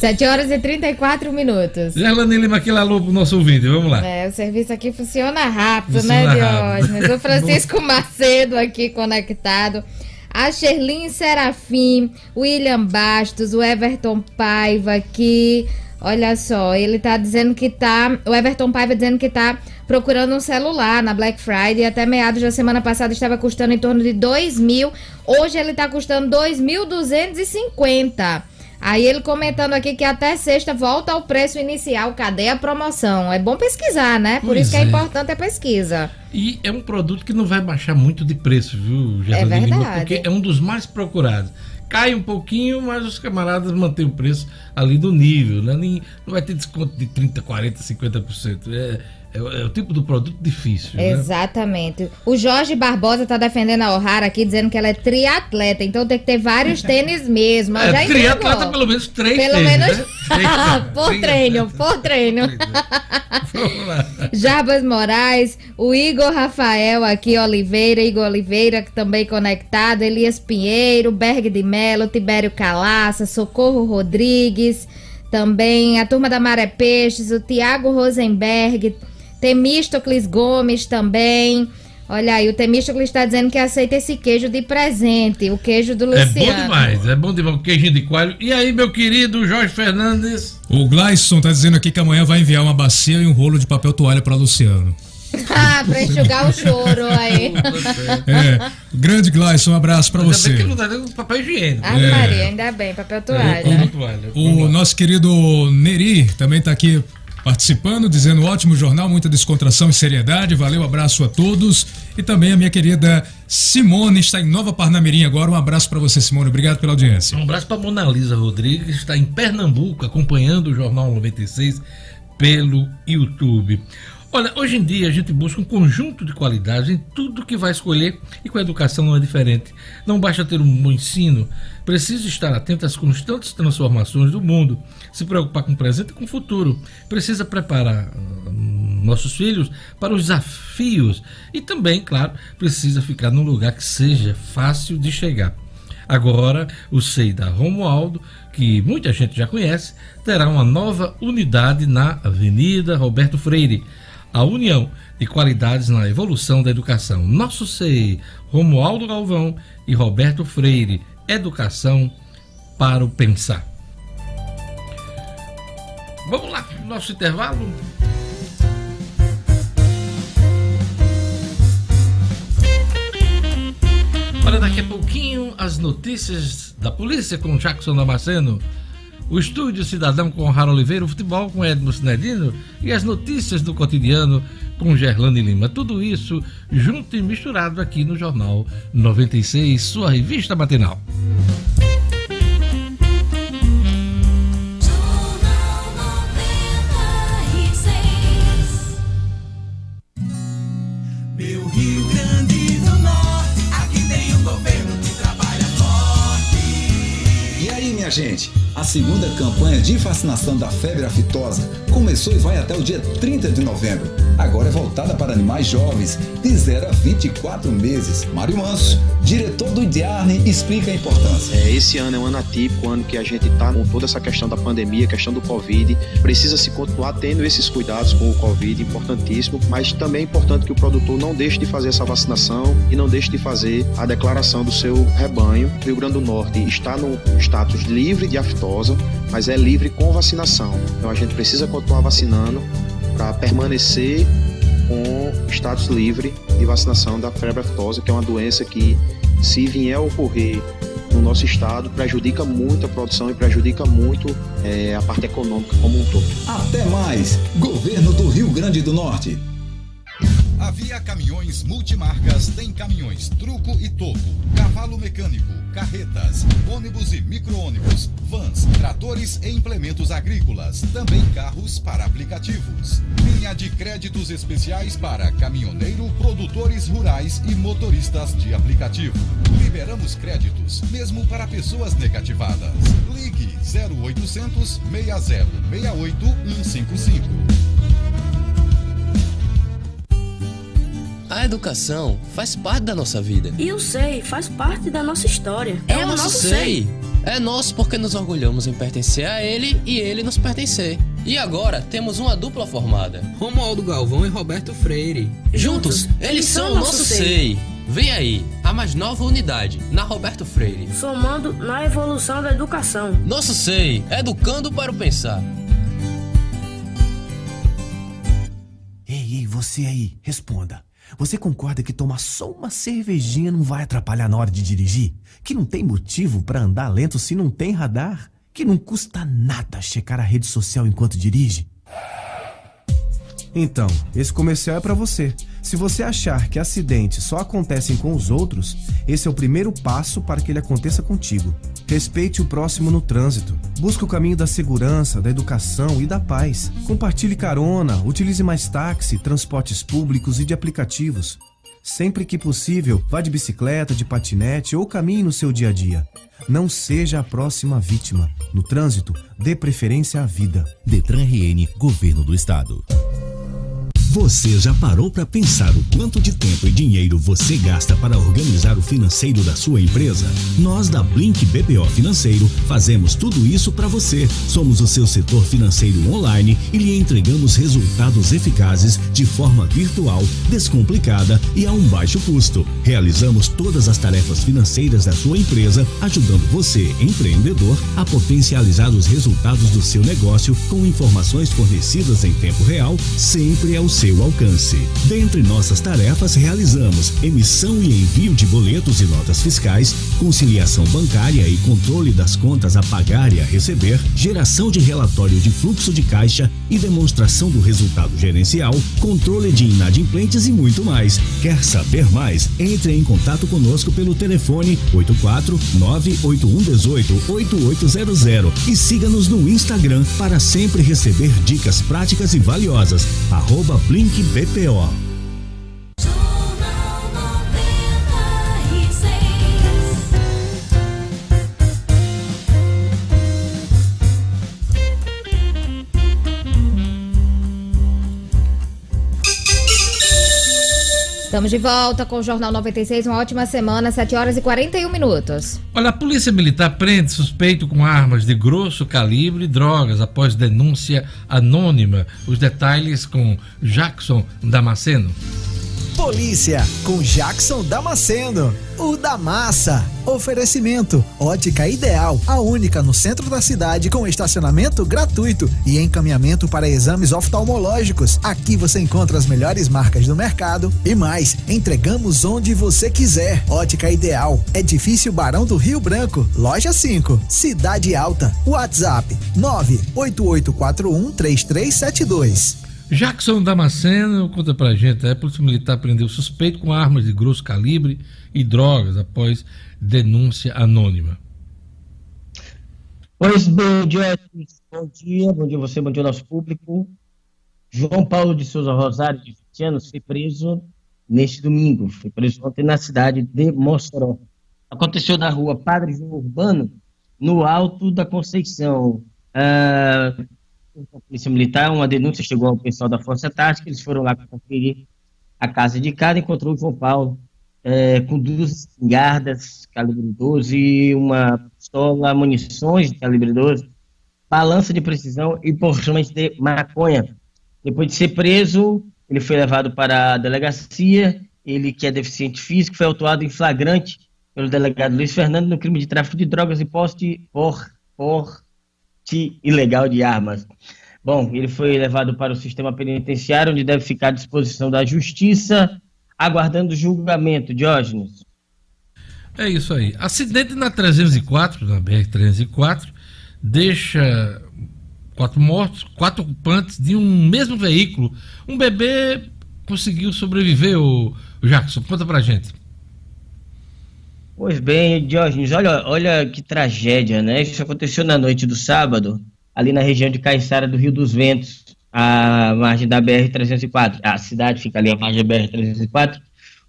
7 horas e 34 minutos. Gerlane Lima, aquele alô pro nosso ouvinte, vamos lá. É, o serviço aqui funciona rápido, Funciona né. Diógenes? O [LAUGHS] Francisco Macedo aqui conectado. A Sherlin Serafim, William Bastos, o Everton Paiva aqui. Olha só, ele tá dizendo que tá. O Everton Paiva dizendo que tá procurando um celular na Black Friday. Até meados da semana passada estava custando em torno de 2 mil. Hoje ele tá custando 2.250. Aí ele comentando aqui que até sexta volta ao preço inicial. Cadê a promoção? É bom pesquisar, né? Por Pois isso que é, é. importante a pesquisa. E é um produto que não vai baixar muito de preço, viu, Gerlane É Lima? verdade. Porque é um dos mais procurados. Cai um pouquinho, mas os camaradas mantêm o preço ali do nível, né? Nem, não vai ter desconto de 30%, 40%, 50%. É, é, o- é o tipo do produto difícil. né? Exatamente. O Jorge Barbosa tá defendendo a O'Hara aqui, dizendo que ela é triatleta. Então tem que ter vários tênis mesmo. Já É, triatleta pelo menos três Pelo tênis, menos né? Tênis. [LAUGHS] por treino, por treino. Lá. Jarbas Moraes, o Igor Rafael aqui, Oliveira, Igor Oliveira também conectado, Elias Pinheiro, Berg de Melo, Tibério Calaça, Socorro Rodrigues, também a turma da Maré Peixes, o Tiago Rosenberg, Temístocles Gomes também. Olha aí, o Temístocles está dizendo que aceita esse queijo de presente, o queijo do É Luciano. bom demais, é bom demais. o Queijinho de coalho. E aí, meu querido Jorge Fernandes? O Gleison tá dizendo aqui que amanhã vai enviar uma bacia e um rolo de papel toalha para Luciano. [LAUGHS] ah, pra enxugar o choro aí. [LAUGHS] É, grande Gleison, um abraço para Ainda você. bem que não tá dando papel higiênico. Ave É. Maria, ainda bem, papel toalha. Papel toalha. O nosso querido Neri também está aqui participando, dizendo ótimo jornal, muita descontração e seriedade. Valeu, abraço a todos. E também a minha querida Simone está em Nova Parnamirim agora. Um abraço para você, Simone. Obrigado pela audiência. Um abraço para Mona Lisa Rodrigues, está em Pernambuco acompanhando o Jornal 96 pelo YouTube. Olha, hoje em dia a gente busca um conjunto de qualidades em tudo que vai escolher e com a educação não é diferente. Não basta ter um bom ensino, precisa estar atento às constantes transformações do mundo, se preocupar com o presente e com o futuro. Precisa preparar hum, nossos filhos para os desafios e também, claro, precisa ficar num lugar que seja fácil de chegar. Agora, o SEI da Romualdo, que muita gente já conhece, terá uma nova unidade na Avenida Roberto Freire. A união de qualidades na evolução da educação. Nosso SEI, Romualdo Galvão e Roberto Freire. Educação para o pensar. Vamos lá, nosso intervalo. Olha, daqui a pouquinho as notícias da polícia com Jackson Damasceno, o estúdio Cidadão com Rara Oliveira, o futebol com Edmo Sinedino e as notícias do cotidiano com Gerlane Lima. Tudo isso junto e misturado aqui no Jornal 96, sua revista matinal. Jornal 96. Meu Rio Grande do Norte, aqui tem um governo que trabalha forte. E aí, minha gente? A segunda campanha de vacinação da febre aftosa começou e vai até o dia 30 de novembro. Agora é voltada para animais jovens, de 0 a 24 meses. Mário Manso, diretor do IDIARNE, explica a importância. É, esse ano é um ano atípico, ano que a gente está com toda essa questão da pandemia, questão do Covid. Precisa se continuar tendo esses cuidados com o Covid, importantíssimo, mas também é importante que o produtor não deixe de fazer essa vacinação e não deixe de fazer a declaração do seu rebanho. O Rio Grande do Norte está no status livre de aftosa, mas é livre com vacinação. Então a gente precisa continuar vacinando para permanecer com status livre de vacinação da febre aftosa, que é uma doença que, se vier a ocorrer no nosso estado, prejudica muito a produção e prejudica muito eh, a parte econômica como um todo. Até mais! Governo do Rio Grande do Norte. A Via Caminhões Multimarcas tem caminhões truco e topo, cavalo mecânico, carretas, ônibus e micro-ônibus, vans, tratores e implementos agrícolas, também carros para aplicativos. Linha de créditos especiais para caminhoneiro, produtores rurais e motoristas de aplicativo. Liberamos créditos mesmo para pessoas negativadas. Ligue 0800 60 68 155. A educação faz parte da nossa vida. E o SEI faz parte da nossa história. É, o nosso SEI. É nosso porque nos orgulhamos em pertencer a ele e ele nos pertencer. E agora temos uma dupla formada. Romualdo Galvão e Roberto Freire. Juntos, eles são o nosso SEI. Vem aí, a mais nova unidade, na Roberto Freire. Somando na evolução da educação. Nosso SEI, educando para o pensar. Ei, ei, você aí, responda. Você concorda que tomar só uma cervejinha não vai atrapalhar na hora de dirigir? Que não tem motivo para andar lento se não tem radar? Que não custa nada checar a rede social enquanto dirige? Então, esse comercial é para você. Se você achar que acidentes só acontecem com os outros, esse é o primeiro passo para que ele aconteça contigo. Respeite o próximo no trânsito. Busque o caminho da segurança, da educação e da paz. Compartilhe carona, utilize mais táxi, transportes públicos e de aplicativos. Sempre que possível, vá de bicicleta, de patinete ou caminhe no seu dia a dia. Não seja a próxima vítima. No trânsito, dê preferência à vida. Detran RN, Governo do Estado. Você já parou para pensar o quanto de tempo e dinheiro você gasta para organizar o financeiro da sua empresa? Nós da Blink BPO Financeiro fazemos tudo isso para você. Somos o seu setor financeiro online e lhe entregamos resultados eficazes de forma virtual, descomplicada e a um baixo custo. Realizamos todas as tarefas financeiras da sua empresa, ajudando você, empreendedor, a potencializar os resultados do seu negócio com informações fornecidas em tempo real, sempre ao seu alcance. Dentre nossas tarefas, realizamos emissão e envio de boletos e notas fiscais, conciliação bancária e controle das contas a pagar e a receber, geração de relatório de fluxo de caixa e demonstração do resultado gerencial, controle de inadimplentes e muito mais. Quer saber mais? Entre em contato conosco pelo telefone 84 98118 8800 e siga-nos no Instagram para sempre receber dicas práticas e valiosas. Arroba Blink BPO. Estamos de volta com o Jornal 96. Uma ótima semana, 7 horas e 41 minutos. Olha, a Polícia Militar prende suspeito com armas de grosso calibre e drogas após denúncia anônima. Os detalhes com Jackson Damasceno. Polícia com Jackson Damasceno, o da massa. Oferecimento: Ótica Ideal, a única no centro da cidade com estacionamento gratuito e encaminhamento para exames oftalmológicos. Aqui você encontra as melhores marcas do mercado e mais. Entregamos onde você quiser. Ótica Ideal, Edifício Barão do Rio Branco, Loja 5, Cidade Alta. WhatsApp: 988413372. Jackson Damasceno conta pra gente. A Polícia Militar prendeu suspeito com armas de grosso calibre e drogas após denúncia anônima. Pois bem, Diógenes, bom dia, bom dia você, bom dia nosso público. João Paulo de Souza Rosário, de 20 anos, foi preso neste domingo. Foi preso ontem na cidade de Mossoró. Aconteceu na rua Padre João Urbano, no Alto da Conceição. Ah, Polícia Militar, uma denúncia chegou ao pessoal da Força Tática, eles foram lá conferir a casa de cada, encontrou o João Paulo é, com duas espingardas calibre 12, uma pistola, munições de calibre 12, balança de precisão e porções de maconha. Depois de ser preso, ele foi levado para a delegacia, ele que é deficiente físico, foi autuado em flagrante pelo delegado Luiz Fernando no crime de tráfico de drogas e poste por, por ilegal de armas. Bom, ele foi levado para o sistema penitenciário, onde deve ficar à disposição da justiça, aguardando julgamento. Diógenes. É isso aí. Acidente na 304, na BR-304, deixa quatro mortos, quatro ocupantes de um mesmo veículo. Um bebê conseguiu sobreviver, o Jackson. Conta pra gente. Pois bem, Diógenes, olha, olha que tragédia, né? Isso aconteceu na noite do sábado, ali na região de Caiçara do Rio dos Ventos, à margem da BR-304. A cidade fica ali à margem da BR-304.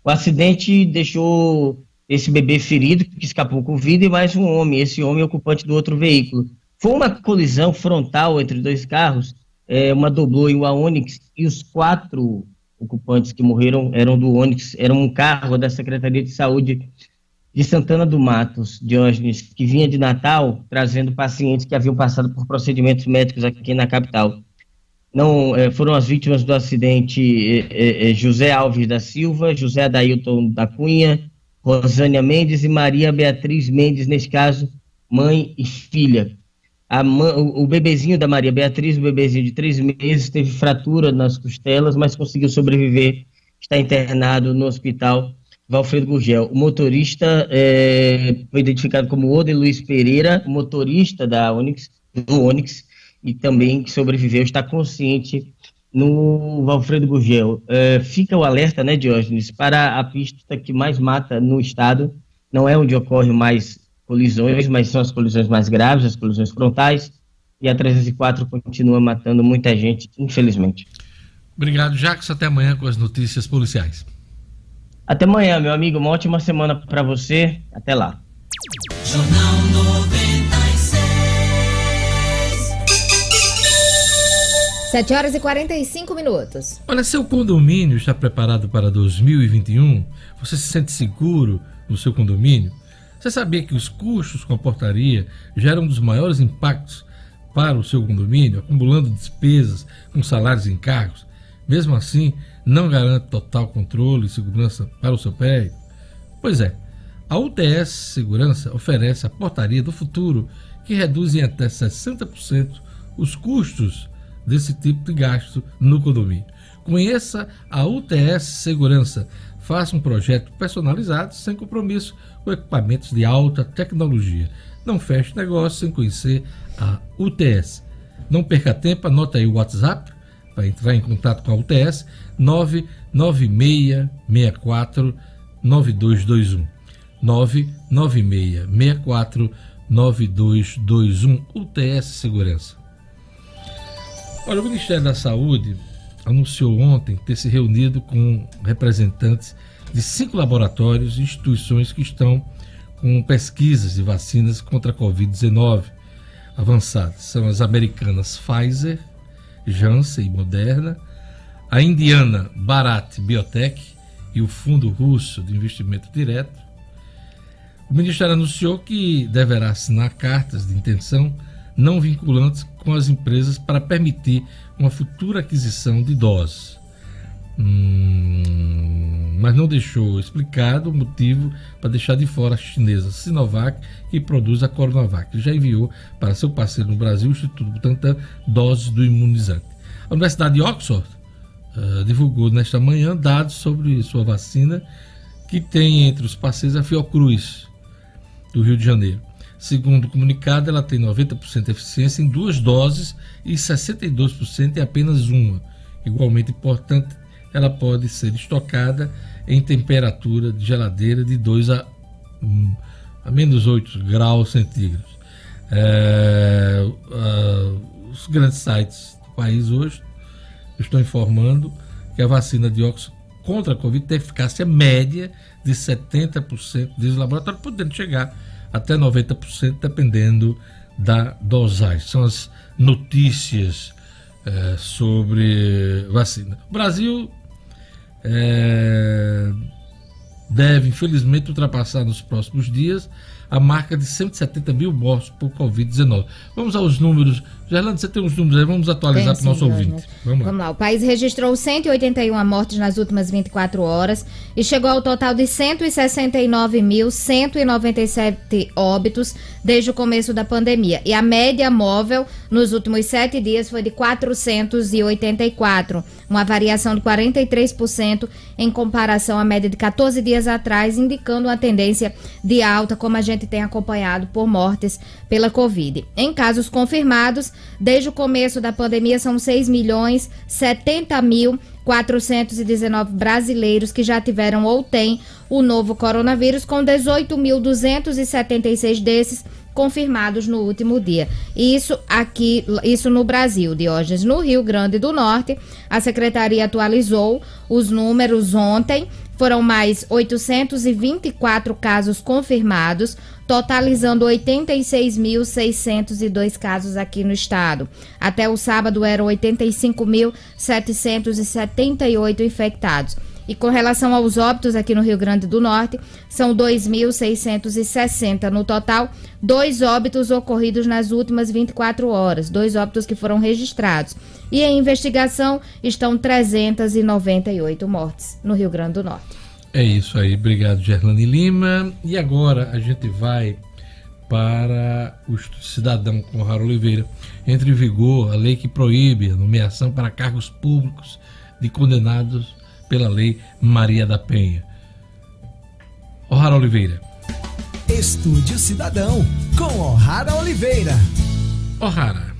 O acidente deixou esse bebê ferido, que escapou com vida, e mais um homem, esse homem ocupante do outro veículo. Foi uma colisão frontal entre dois carros, é, uma Doblô e uma Onix, e os quatro ocupantes que morreram eram do Onix, era um carro da Secretaria de Saúde de Santana do Matos, Diógenes, que vinha de Natal trazendo pacientes que haviam passado por procedimentos médicos aqui na capital. Não eh, foram as vítimas do acidente eh, eh, José Alves da Silva, José Adailton da Cunha, Rosânia Mendes e Maria Beatriz Mendes, neste caso, mãe e filha. Mãe, o, o bebezinho da Maria Beatriz, o bebezinho de três meses, teve fratura nas costelas, mas conseguiu sobreviver, está internado no hospital Valfredo Gurgel. O motorista é, foi identificado como Ode Luiz Pereira, motorista da Onix, do Onix, e também que sobreviveu, está consciente no Valfredo Gurgel. É, fica o alerta, né, Diógenes, para a pista que mais mata no estado. Não é onde ocorrem mais colisões, mas são as colisões mais graves, as colisões frontais. E a 304 continua matando muita gente, infelizmente. Obrigado, Jacques. Até amanhã com as notícias policiais. Até amanhã, meu amigo. Uma ótima semana para você. Até lá. Jornal 96. 7 horas e 45 minutos. Olha, seu condomínio está preparado para 2021? Você se sente seguro no seu condomínio? Você sabia que os custos com a portaria geram um dos maiores impactos para o seu condomínio, acumulando despesas com salários e encargos? Mesmo assim, não garante total controle e segurança para o seu prédio? Pois é, a UTS Segurança oferece a portaria do futuro que reduz em até 60% os custos desse tipo de gasto no condomínio. Conheça a UTS Segurança. Faça um projeto personalizado sem compromisso com equipamentos de alta tecnologia. Não feche negócio sem conhecer a UTS. Não perca tempo, anota aí o WhatsApp para entrar em contato com a UTS 99664 9221. 99664 9221 UTS Segurança. Olha, o Ministério da Saúde anunciou ontem ter se reunido com representantes de cinco laboratórios e instituições que estão com pesquisas de vacinas contra a Covid-19 avançadas. São as americanas Pfizer, Janssen e Moderna, a indiana Bharat Biotech e o Fundo Russo de Investimento Direto. O Ministério anunciou que deverá assinar cartas de intenção não vinculantes com as empresas para permitir uma futura aquisição de doses. Hum, mas não deixou explicado o motivo para deixar de fora a chinesa Sinovac, que produz a Coronavac. Já enviou para seu parceiro no Brasil, o Instituto Butantan, doses do imunizante. A Universidade de Oxford uh, divulgou nesta manhã dados sobre sua vacina, que tem entre os parceiros a Fiocruz, do Rio de Janeiro. Segundo o comunicado, ela tem 90% de eficiência em duas doses e 62% em apenas uma. Igualmente importante, ela pode ser estocada em temperatura de geladeira de 2 a, a menos 8 graus centígrados. É, uh, os grandes sites do país hoje estão informando que a vacina de Oxford contra a Covid tem eficácia média de 70%, diz o laboratório, podendo chegar até 90%, dependendo da dosagem. São as notícias é, sobre vacina. O Brasil é, deve, infelizmente, ultrapassar nos próximos dias a marca de 170 mil mortos por Covid-19. Vamos aos números. Gerlando, você tem os números aí, vamos atualizar para o nosso ouvinte. Vamos lá. Vamos lá. O país registrou 181 mortes nas últimas 24 horas e chegou ao total de 169.197 óbitos desde o começo da pandemia. E a média móvel nos últimos sete dias foi de 484, uma variação de 43% em comparação à média de 14 dias atrás, indicando uma tendência de alta, como a gente tem acompanhado por mortes pela Covid. Em casos confirmados, desde o começo da pandemia, são 6 milhões 70 mil 419 brasileiros que já tiveram ou têm o novo coronavírus, com 18.276 desses confirmados no último dia. Isso aqui, isso no Brasil, Diógenes. No Rio Grande do Norte, a secretaria atualizou os números ontem. Foram mais 824 casos confirmados, totalizando 86.602 casos aqui no estado. Até o sábado eram 85.778 infectados. E com relação aos óbitos aqui no Rio Grande do Norte, são 2.660 no total, dois óbitos ocorridos nas últimas 24 horas, dois óbitos que foram registrados. E em investigação estão 398 mortes no Rio Grande do Norte. É isso aí, obrigado Gerlane Lima. E agora a gente vai para o cidadão Conrado Oliveira. Entre em vigor a lei que proíbe a nomeação para cargos públicos de condenados pela lei Maria da Penha. O'Hara Oliveira. Estúdio Cidadão, com O'Hara Oliveira. O'Hara.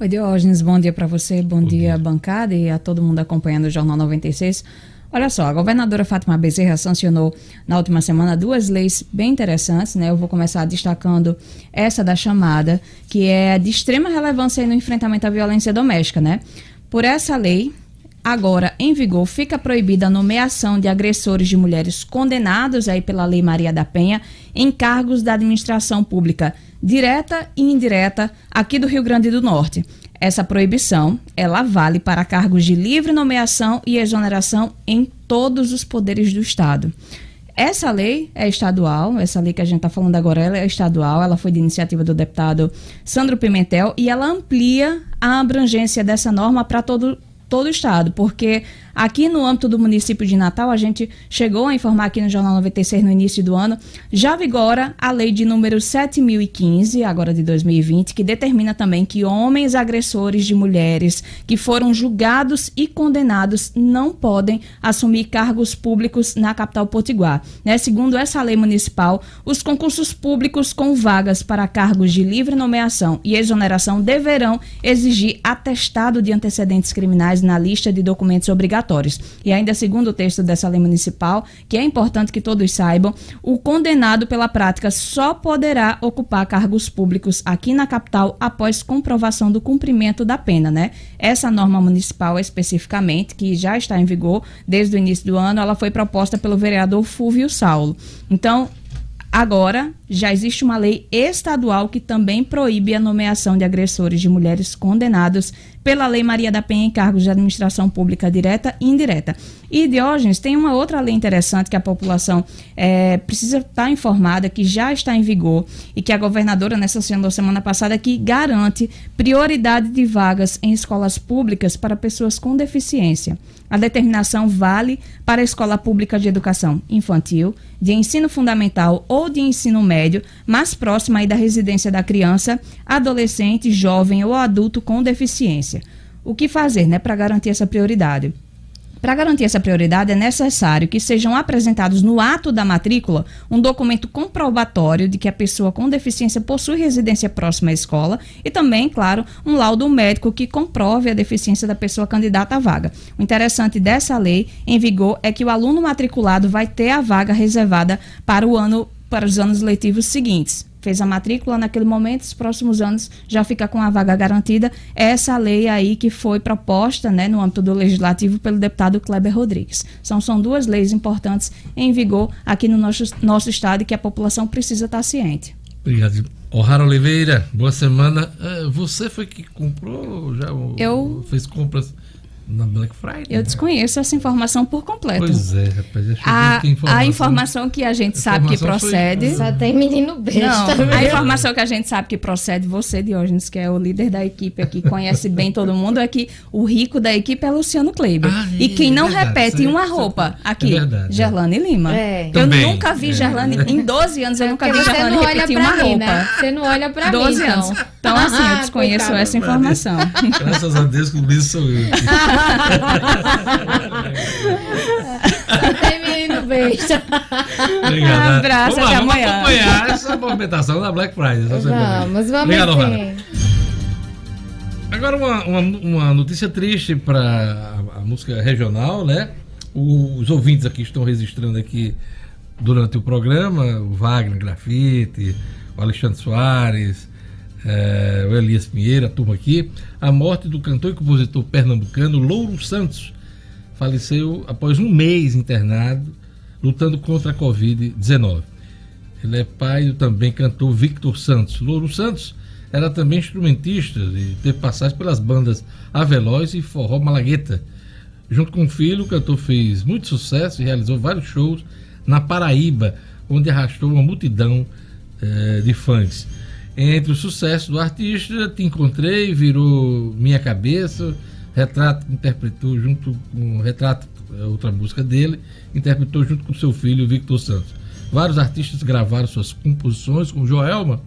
Oi, Diógenes, bom dia para você, bom, bom dia, dia, bancada e a todo mundo acompanhando o Jornal 96. Olha só, a governadora Fátima Bezerra sancionou na última semana duas leis bem interessantes, né? Eu vou começar destacando essa da chamada, que é de extrema relevância no enfrentamento à violência doméstica, né? Por essa lei, agora em vigor, fica proibida a nomeação de agressores de mulheres condenados aí pela Lei Maria da Penha em cargos da administração pública direta e indireta aqui do Rio Grande do Norte. Essa proibição, ela vale para cargos de livre nomeação e exoneração em todos os poderes do Estado. Essa lei é estadual, essa lei que a gente está falando agora ela é estadual, ela foi de iniciativa do deputado Sandro Pimentel e ela amplia a abrangência dessa norma para todo, todo o Estado, porque Aqui no âmbito do município de Natal, a gente chegou a informar aqui no Jornal 96 no início do ano, já vigora a lei de número 7015, agora de 2020, que determina também que homens agressores de mulheres que foram julgados e condenados não podem assumir cargos públicos na capital potiguar. Né? Segundo essa lei municipal, os concursos públicos com vagas para cargos de livre nomeação e exoneração deverão exigir atestado de antecedentes criminais na lista de documentos obrigatórios obrigatórios. E ainda segundo o texto dessa lei municipal, que é importante que todos saibam, o condenado pela prática só poderá ocupar cargos públicos aqui na capital após comprovação do cumprimento da pena, né? Essa norma municipal especificamente, que já está em vigor desde o início do ano, ela foi proposta pelo vereador Fúvio Saulo. Então, Agora, já existe uma lei estadual que também proíbe a nomeação de agressores de mulheres condenados pela Lei Maria da Penha em cargos de administração pública direta e indireta. E, Diógenes, tem uma outra lei interessante que a população é, precisa estar informada, que já está em vigor e que a governadora, nessa semana passada, que garante prioridade de vagas em escolas públicas para pessoas com deficiência. A determinação vale para a escola pública de educação infantil, de ensino fundamental ou de ensino médio, mais próxima aí da residência da criança, adolescente, jovem ou adulto com deficiência. O que fazer né, para garantir essa prioridade? Para garantir essa prioridade, é necessário que sejam apresentados no ato da matrícula um documento comprobatório de que a pessoa com deficiência possui residência próxima à escola e também, claro, um laudo médico que comprove a deficiência da pessoa candidata à vaga. O interessante dessa lei em vigor é que o aluno matriculado vai ter a vaga reservada para o ano para os anos letivos seguintes fez a matrícula naquele momento, os próximos anos já fica com a vaga garantida. Essa lei aí que foi proposta né, no âmbito do legislativo pelo deputado Kleber Rodrigues. São, são duas leis importantes em vigor aqui no nosso, nosso estado e que a população precisa estar ciente. Obrigado. O'Hara Oliveira, boa semana. Uh, você foi que comprou já? Eu fez compras na Black Friday. Eu né? desconheço essa informação por completo. Pois é, rapaz. A, informação, a informação que a gente sabe que procede. Foi... Só tem menino besta. Não, a informação que a gente sabe que procede, você, Diógenes, que é o líder da equipe aqui, conhece bem todo mundo, é que o rico da equipe é Luciano Kleiber. Ah, é, e quem não verdade, repete uma roupa aqui, é verdade, Gerlane Lima. É. Eu Também, nunca vi é. Gerlane, em 12 anos eu nunca vi Gerlane repetir uma roupa. Né? Você não olha pra 12 mim, anos. Então, então assim, eu [LAUGHS] desconheço essa informação. Graças a Deus que o Luiz sou eu. [LAUGHS] Tem menino besta. Obrigado. Um abraço, vamos até lá, amanhã. Vamos acompanhar essa movimentação da Black Friday. Vamos, vamos Obrigado, sim. Agora uma, uma, uma notícia triste para a, a, música regional, né? Os ouvintes aqui estão registrando aqui durante o programa, o Wagner Grafite, o Alexandre Soares, é, o Elias Pinheiro, a turma aqui, a morte do cantor e compositor pernambucano Louro Santos. Faleceu após um mês internado, lutando contra a Covid-19. Ele é pai do também cantor Victor Santos. Louro Santos era também instrumentista e teve passagem pelas bandas Aveloz e Forró Malagueta. Junto com o filho, o cantor fez muito sucesso e realizou vários shows na Paraíba, onde arrastou uma multidão eh, de fãs. Entre o sucesso do artista, Te Encontrei, virou Minha Cabeça, Retrato interpretou junto com Retrato, é outra música dele, interpretou junto com seu filho Victor Santos. Vários artistas gravaram suas composições com Joelma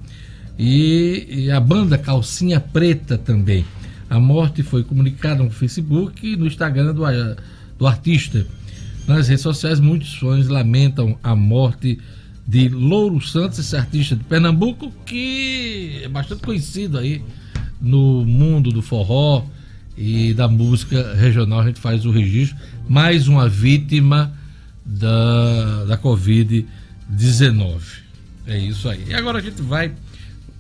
e, e a banda Calcinha Preta também. A morte foi comunicada no Facebook e no Instagram do, do artista. Nas redes sociais, muitos fãs lamentam a morte de Louro Santos, esse artista de Pernambuco, que é bastante conhecido aí no mundo do forró e da música regional. A gente faz o registro. Mais uma vítima da, da Covid-19. É isso aí. E agora a gente vai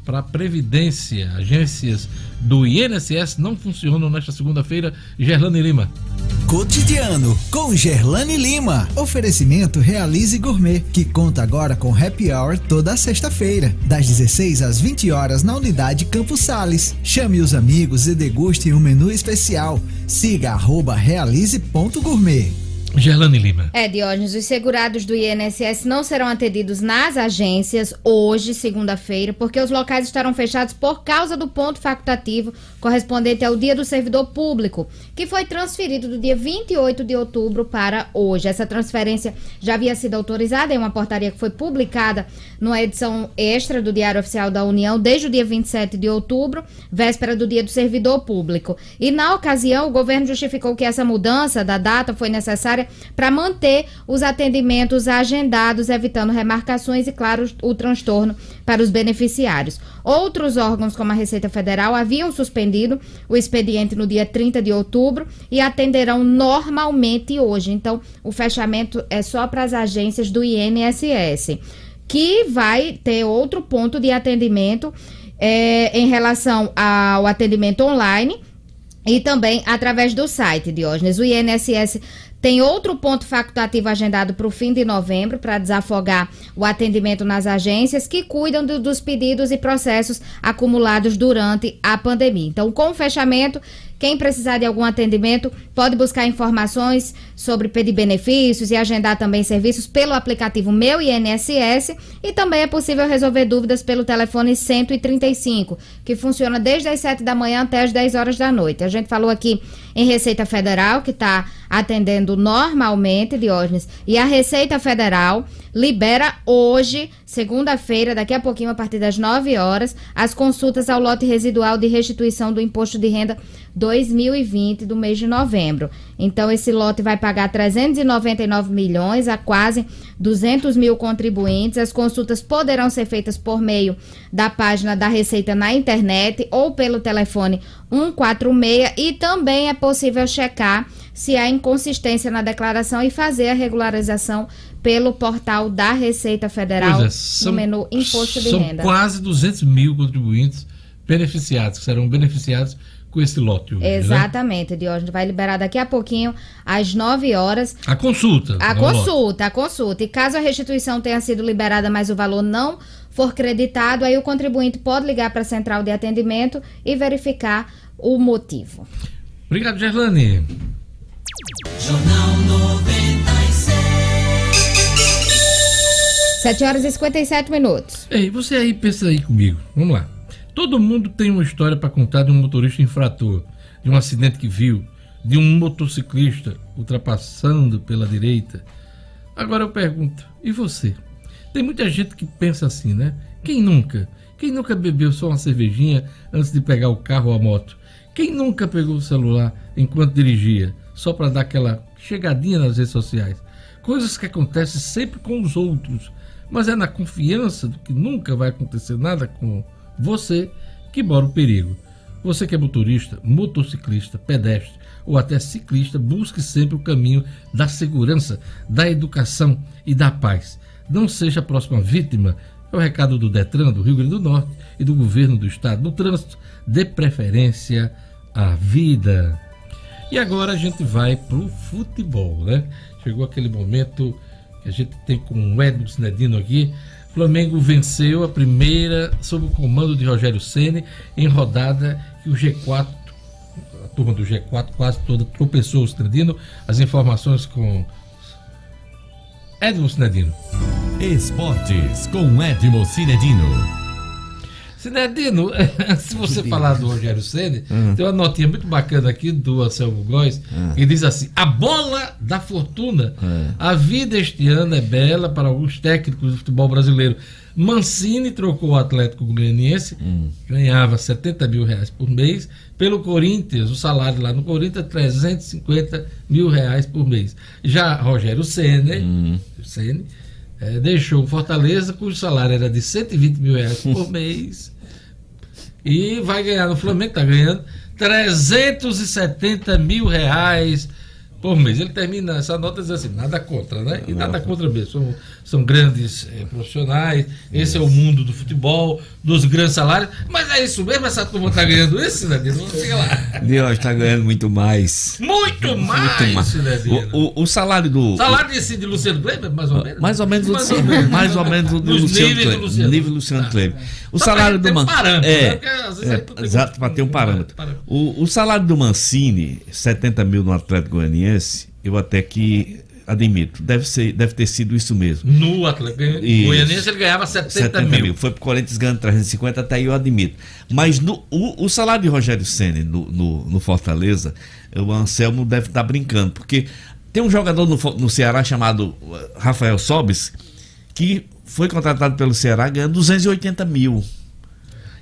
para a Previdência. Agências do INSS não funcionam nesta segunda-feira. Gerlane Lima. Cotidiano com Gerlane Lima. Oferecimento Realize Gourmet, que conta agora com happy hour toda sexta-feira, das 16 às 20 horas na unidade Campos Sales. Chame os amigos e deguste um menu especial. Siga arroba realize.gourmet. Gerlane Lima. É, Diógenes, os segurados do INSS não serão atendidos nas agências hoje, segunda-feira, porque os locais estarão fechados por causa do ponto facultativo correspondente ao Dia do Servidor Público, que foi transferido do dia 28 de outubro para hoje. Essa transferência já havia sido autorizada em uma portaria que foi publicada numa edição extra do Diário Oficial da União desde o dia 27 de outubro, véspera do Dia do Servidor Público. E na ocasião, o governo justificou que essa mudança da data foi necessária para manter os atendimentos agendados, evitando remarcações e, claro, o transtorno para os beneficiários. Outros órgãos, como a Receita Federal, haviam suspendido o expediente no dia 30 de outubro e atenderão normalmente hoje. Então, o fechamento é só para as agências do INSS, que vai ter outro ponto de atendimento é, em relação ao atendimento online. E também através do site, Diógenes. O INSS tem outro ponto facultativo agendado para o fim de novembro, para desafogar o atendimento nas agências que cuidam do, dos pedidos e processos acumulados durante a pandemia. Então, com o fechamento, quem precisar de algum atendimento pode buscar informações sobre pedir benefícios e agendar também serviços pelo aplicativo Meu INSS e também é possível resolver dúvidas pelo telefone 135, que funciona desde as 7 da manhã até as 10 horas da noite. A gente falou aqui em Receita Federal, que está atendendo normalmente, Diógenes, e a Receita Federal libera hoje, segunda-feira, daqui a pouquinho, a partir das 9 horas, as consultas ao lote residual de restituição do imposto de renda 2020 do mês de novembro. Então, esse lote vai pagar 399 milhões a quase 200 mil contribuintes. As consultas poderão ser feitas por meio da página da Receita na internet ou pelo telefone 146 e também é possível checar se há inconsistência na declaração e fazer a regularização pelo portal da Receita Federal é, são- no menu Imposto de São Renda. quase 200 mil contribuintes beneficiados, que serão beneficiados com esse lote hoje, né? Exatamente, Diógenes. Vai liberar daqui a pouquinho, às 9 horas. A consulta. A lote. consulta, a consulta. E caso a restituição tenha sido liberada, mas o valor não for creditado, aí o contribuinte pode ligar para a central de atendimento e verificar o motivo. Obrigado, Gerlane. Jornal 96. 7 horas e 57 minutos. Ei, você aí pensa aí comigo. Vamos lá. Todo mundo tem uma história para contar de um motorista infrator, de um acidente que viu, de um motociclista ultrapassando pela direita. Agora eu pergunto, e você? Tem muita gente que pensa assim, né? Quem nunca? Quem nunca bebeu só uma cervejinha antes de pegar o carro ou a moto? Quem nunca pegou o celular enquanto dirigia, só para dar aquela chegadinha nas redes sociais? Coisas que acontecem sempre com os outros, mas é na confiança de que nunca vai acontecer nada com você que mora o perigo. Você que é motorista, motociclista, pedestre ou até ciclista, busque sempre o caminho da segurança, da educação e da paz. Não seja a próxima vítima. É o recado do Detran do Rio Grande do Norte e do governo do estado do trânsito. Dê preferência à vida. E agora a gente vai pro futebol, né? Chegou aquele momento a gente tem com o Edson Sinedino aqui. Flamengo venceu a primeira sob o comando de Rogério Ceni em rodada que o G4 a turma do G4 quase toda tropeçou o Cinedino. As informações com Edmo Cinedino. Esportes com Edmo Cinedino. Cinedino, [LAUGHS] se você falar do Rogério Ceni, tem uma notinha muito bacana aqui do Anselmo Góes, que diz assim: a bola da fortuna. A vida este ano é bela para alguns técnicos do futebol brasileiro. Mancini trocou o Atlético Goianiense, ganhava 70 mil reais por mês, pelo Corinthians, o salário lá no Corinthians é 350 mil reais por mês. Já Rogério Ceni, Ceni eh, deixou o Fortaleza, cujo salário era de 120 mil reais por [LAUGHS] mês, e vai ganhar no Flamengo, está ganhando 370 mil reais por mês. Ele termina essa nota dizendo assim, nada contra, né? E nada contra mesmo. São, são grandes eh, profissionais, esse é o mundo do futebol, dos grandes salários, mas é isso mesmo, essa turma está ganhando isso, né? Não sei lá. Deus está ganhando muito mais. Muito mais, Cidadino. O, o, o salário do. Salário desse de Luciano Kleber, mais ou menos? Mais ou menos o Mais do, ou menos. mais ou menos o Luciano Kleber. Luciano. Nível Luciano Kleber. O Só salário do ter um parâmetro, né? é, é, exato, para ter um parâmetro. O, o salário do Mancini, 70 mil no Atlético Goianiense, eu até que admito, deve, ser, deve ter sido isso mesmo. No Atlético. Goianiense ele ganhava 70, mil. Foi pro Corinthians ganhando 350, até aí eu admito. Mas no, o, o salário de Rogério Senna no, no, no Fortaleza, o Anselmo deve estar brincando, porque tem um jogador no, no Ceará chamado uh, Rafael Sobis, que foi contratado pelo Ceará ganhando 280 mil.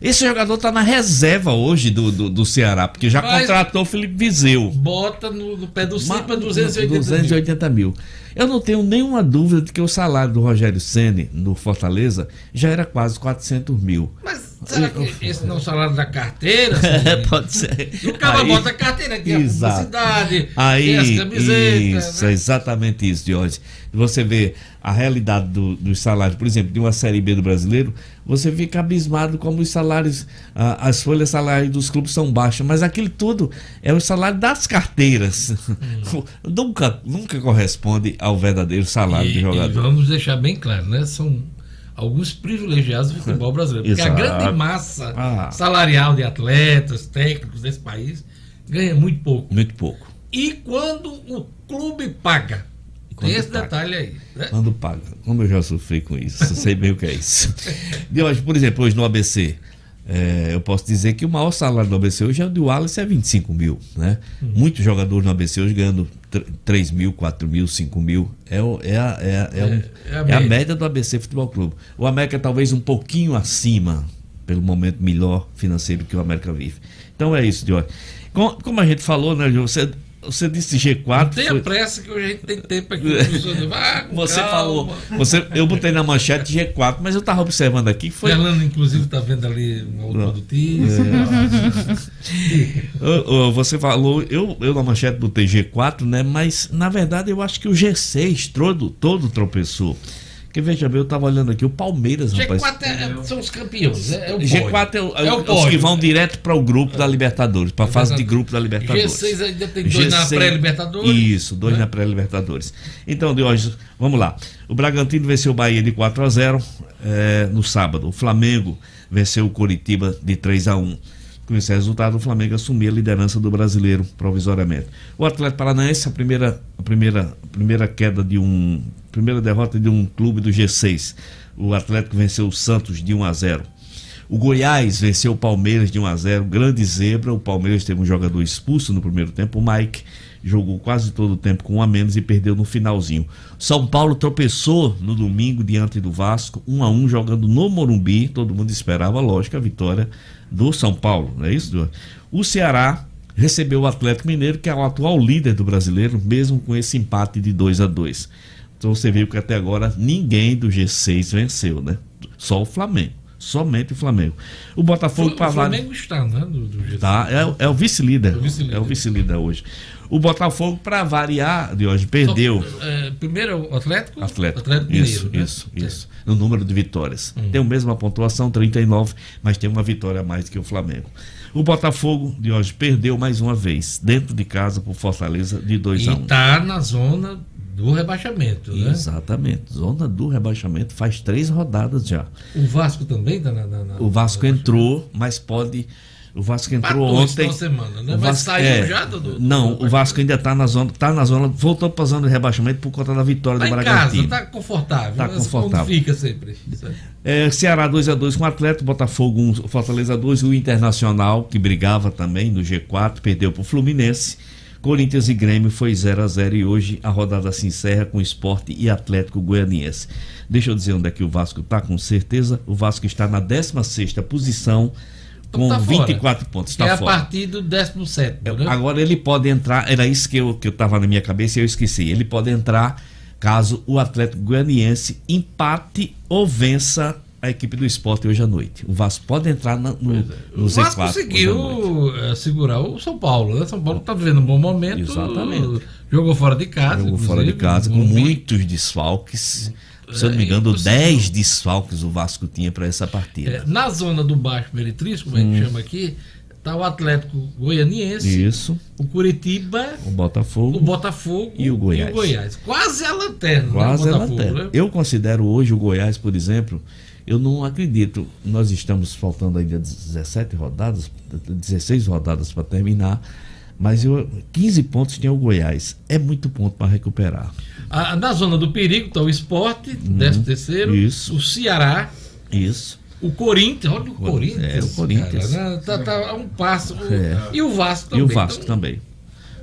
Esse jogador está na reserva hoje do, do, do Ceará, porque já Mas- contratou o Felipe Viseu. Bota no, no pé do Cipa 280 mil. 280 mil. Eu não tenho nenhuma dúvida de que o salário do Rogério Ceni no Fortaleza já era quase 400 mil. Mas será que esse não é o salário da carteira? [LAUGHS] É, pode ser. O cara Aí- bota a carteira, tem a Exato. publicidade, Aí, tem as camisetas. isso, é exatamente isso, Jorge. Você vê a realidade do- dos salários, por exemplo, de uma Série B do brasileiro, você fica abismado como os salários, ah, as folhas salariais dos clubes são baixas, mas aquilo tudo é o salário das carteiras. Hum. [LAUGHS] nunca, nunca corresponde ao verdadeiro salário E, do e jogador. vamos deixar bem claro, né? São alguns privilegiados do futebol brasileiro. Porque a Exato. grande massa Ah. salarial de atletas, técnicos desse país, ganha muito pouco. Muito pouco. E quando o clube paga? Quando tem esse paga. detalhe aí. Né? Quando paga. Como eu já sofri com isso, sei bem o que é isso. De hoje, por exemplo, hoje no ABC, é, eu posso dizer que o maior salário do ABC hoje é o do Wallace, é 25 mil. Né? Muitos jogadores no ABC hoje ganhando tr- 3 mil, 4 mil, 5 mil. É, o- é, a, é, a- é um- É- é a é a média. média do ABC Futebol Clube. O América talvez um pouquinho acima, pelo momento melhor financeiro que o América vive. Então é isso, Diogo. Com- Como a gente falou, né, você, você disse G4. Tenha foi- pressa que hoje a gente tem tempo aqui. com [LAUGHS] você calma. falou, você, eu botei na manchete G4, mas eu estava observando aqui que foi. Fernando, inclusive, está vendo ali um outro do Ô, ô, Você falou, eu, eu na manchete botei G4, né? Mas na verdade eu acho que o G6 todo, todo tropeçou. Porque veja bem, eu estava olhando aqui, o Palmeiras, rapaz. G4 é- é- são os campeões. É, é o G4 é, o- é o- os que vão direto para o grupo da Libertadores, para a fase de grupo da Libertadores. G6 ainda tem dois na G6 pré-Libertadores. Isso, dois na pré-Libertadores. Então, de hoje, vamos lá. O Bragantino venceu o Bahia de 4 a 0 eh, no sábado. O Flamengo venceu o Coritiba de 3 a 1 Com esse resultado, o Flamengo assumiu a liderança do brasileiro provisoriamente. O Atlético Paranaense, a primeira, a primeira, a primeira queda de um. Primeira derrota de um clube do G6. O Atlético venceu o Santos de 1 a 0 o Goiás venceu o Palmeiras de 1 a 0 grande zebra. O Palmeiras teve um jogador expulso no primeiro tempo, o Mike. Jogou quase todo o tempo com um a menos e perdeu no finalzinho. São Paulo tropeçou no domingo diante do Vasco, 1 a 1 jogando no Morumbi. Todo mundo esperava, lógico, a vitória do São Paulo, não é isso? O Ceará recebeu o Atlético Mineiro, que é o atual líder do brasileiro, mesmo com esse empate de 2 a 2 Então você viu que até agora ninguém do G6 venceu, né? Só o Flamengo. Somente o Flamengo. O Botafogo O para Flamengo está, né? Do, do G6. Tá, é, o- é o vice-líder. É o vice-líder. É o vice-líder hoje. O Botafogo, para variar, de hoje, perdeu. É, primeiro é o Atlético. Atlético. Atlético isso, Mineiro, né? isso, isso. No número de vitórias. Tem a mesma pontuação, 39, mas tem uma vitória a mais que o Flamengo. O Botafogo, de hoje, perdeu mais uma vez, dentro de casa, por Fortaleza, de 2 E a 1 está na zona do rebaixamento, né? Exatamente. Zona do rebaixamento faz três rodadas já. O Vasco também está na, na- na- O Vasco entrou, mas pode O Vasco entrou esse ontem. semana, né? o Mas saiu já do- do- Não, o Vasco ainda está na zona, tá na zona, voltou para a zona de rebaixamento por conta da vitória Tá do Bragantino. casa, tá confortável. Tá mas confortável. Fica sempre. É, Ceará 2x2 com o Atlético, Botafogo 1, Fortaleza 2, o Internacional, que brigava também no G4, perdeu para o Fluminense. Corinthians e Grêmio foi 0x0 e hoje a rodada se encerra com Esporte e Atlético Goianiense. Deixa eu dizer onde é que o Vasco está, com certeza. O Vasco está na 16ª posição com tá fora. 24 pontos. Que é Está a fora. partir do 17, né? Agora ele pode entrar, era isso que eu, que eu tava na minha cabeça e eu esqueci. Ele pode entrar caso o Atlético Goianiense empate ou vença a equipe do esporte hoje à noite. O Vasco pode entrar na- no, no O Z4. Vasco hoje à noite. conseguiu eh, segurar o São Paulo, né? São Paulo está vivendo um bom momento. Exatamente. Jogou fora de casa. Jogou fora de casa com um muitos desfalques. Se eu não me É, engano, impossível. 10 desfalques o Vasco tinha para essa partida. É, na zona do Baixo Meretrístico, como a gente Hum. chama aqui, está o Atlético Goianiense, Isso. o Curitiba, O Botafogo. o Botafogo E o Goiás. Quase a lanterna. Quase né, a o lanterna. né? Eu considero hoje o Goiás, por exemplo, eu não acredito. Nós estamos faltando ainda 17 rodadas, 16 rodadas para terminar, mas eu, 15 pontos tem o Goiás. É muito ponto para recuperar. A- na zona do perigo está o Esporte, 13 terceiro, Uhum. Isso. o Ceará, Isso. o Corinthians, olha o Corinthians. É, o Corinthians. cara, né? tá, tá a um passo. É. E o Vasco E também. o Vasco Então, também.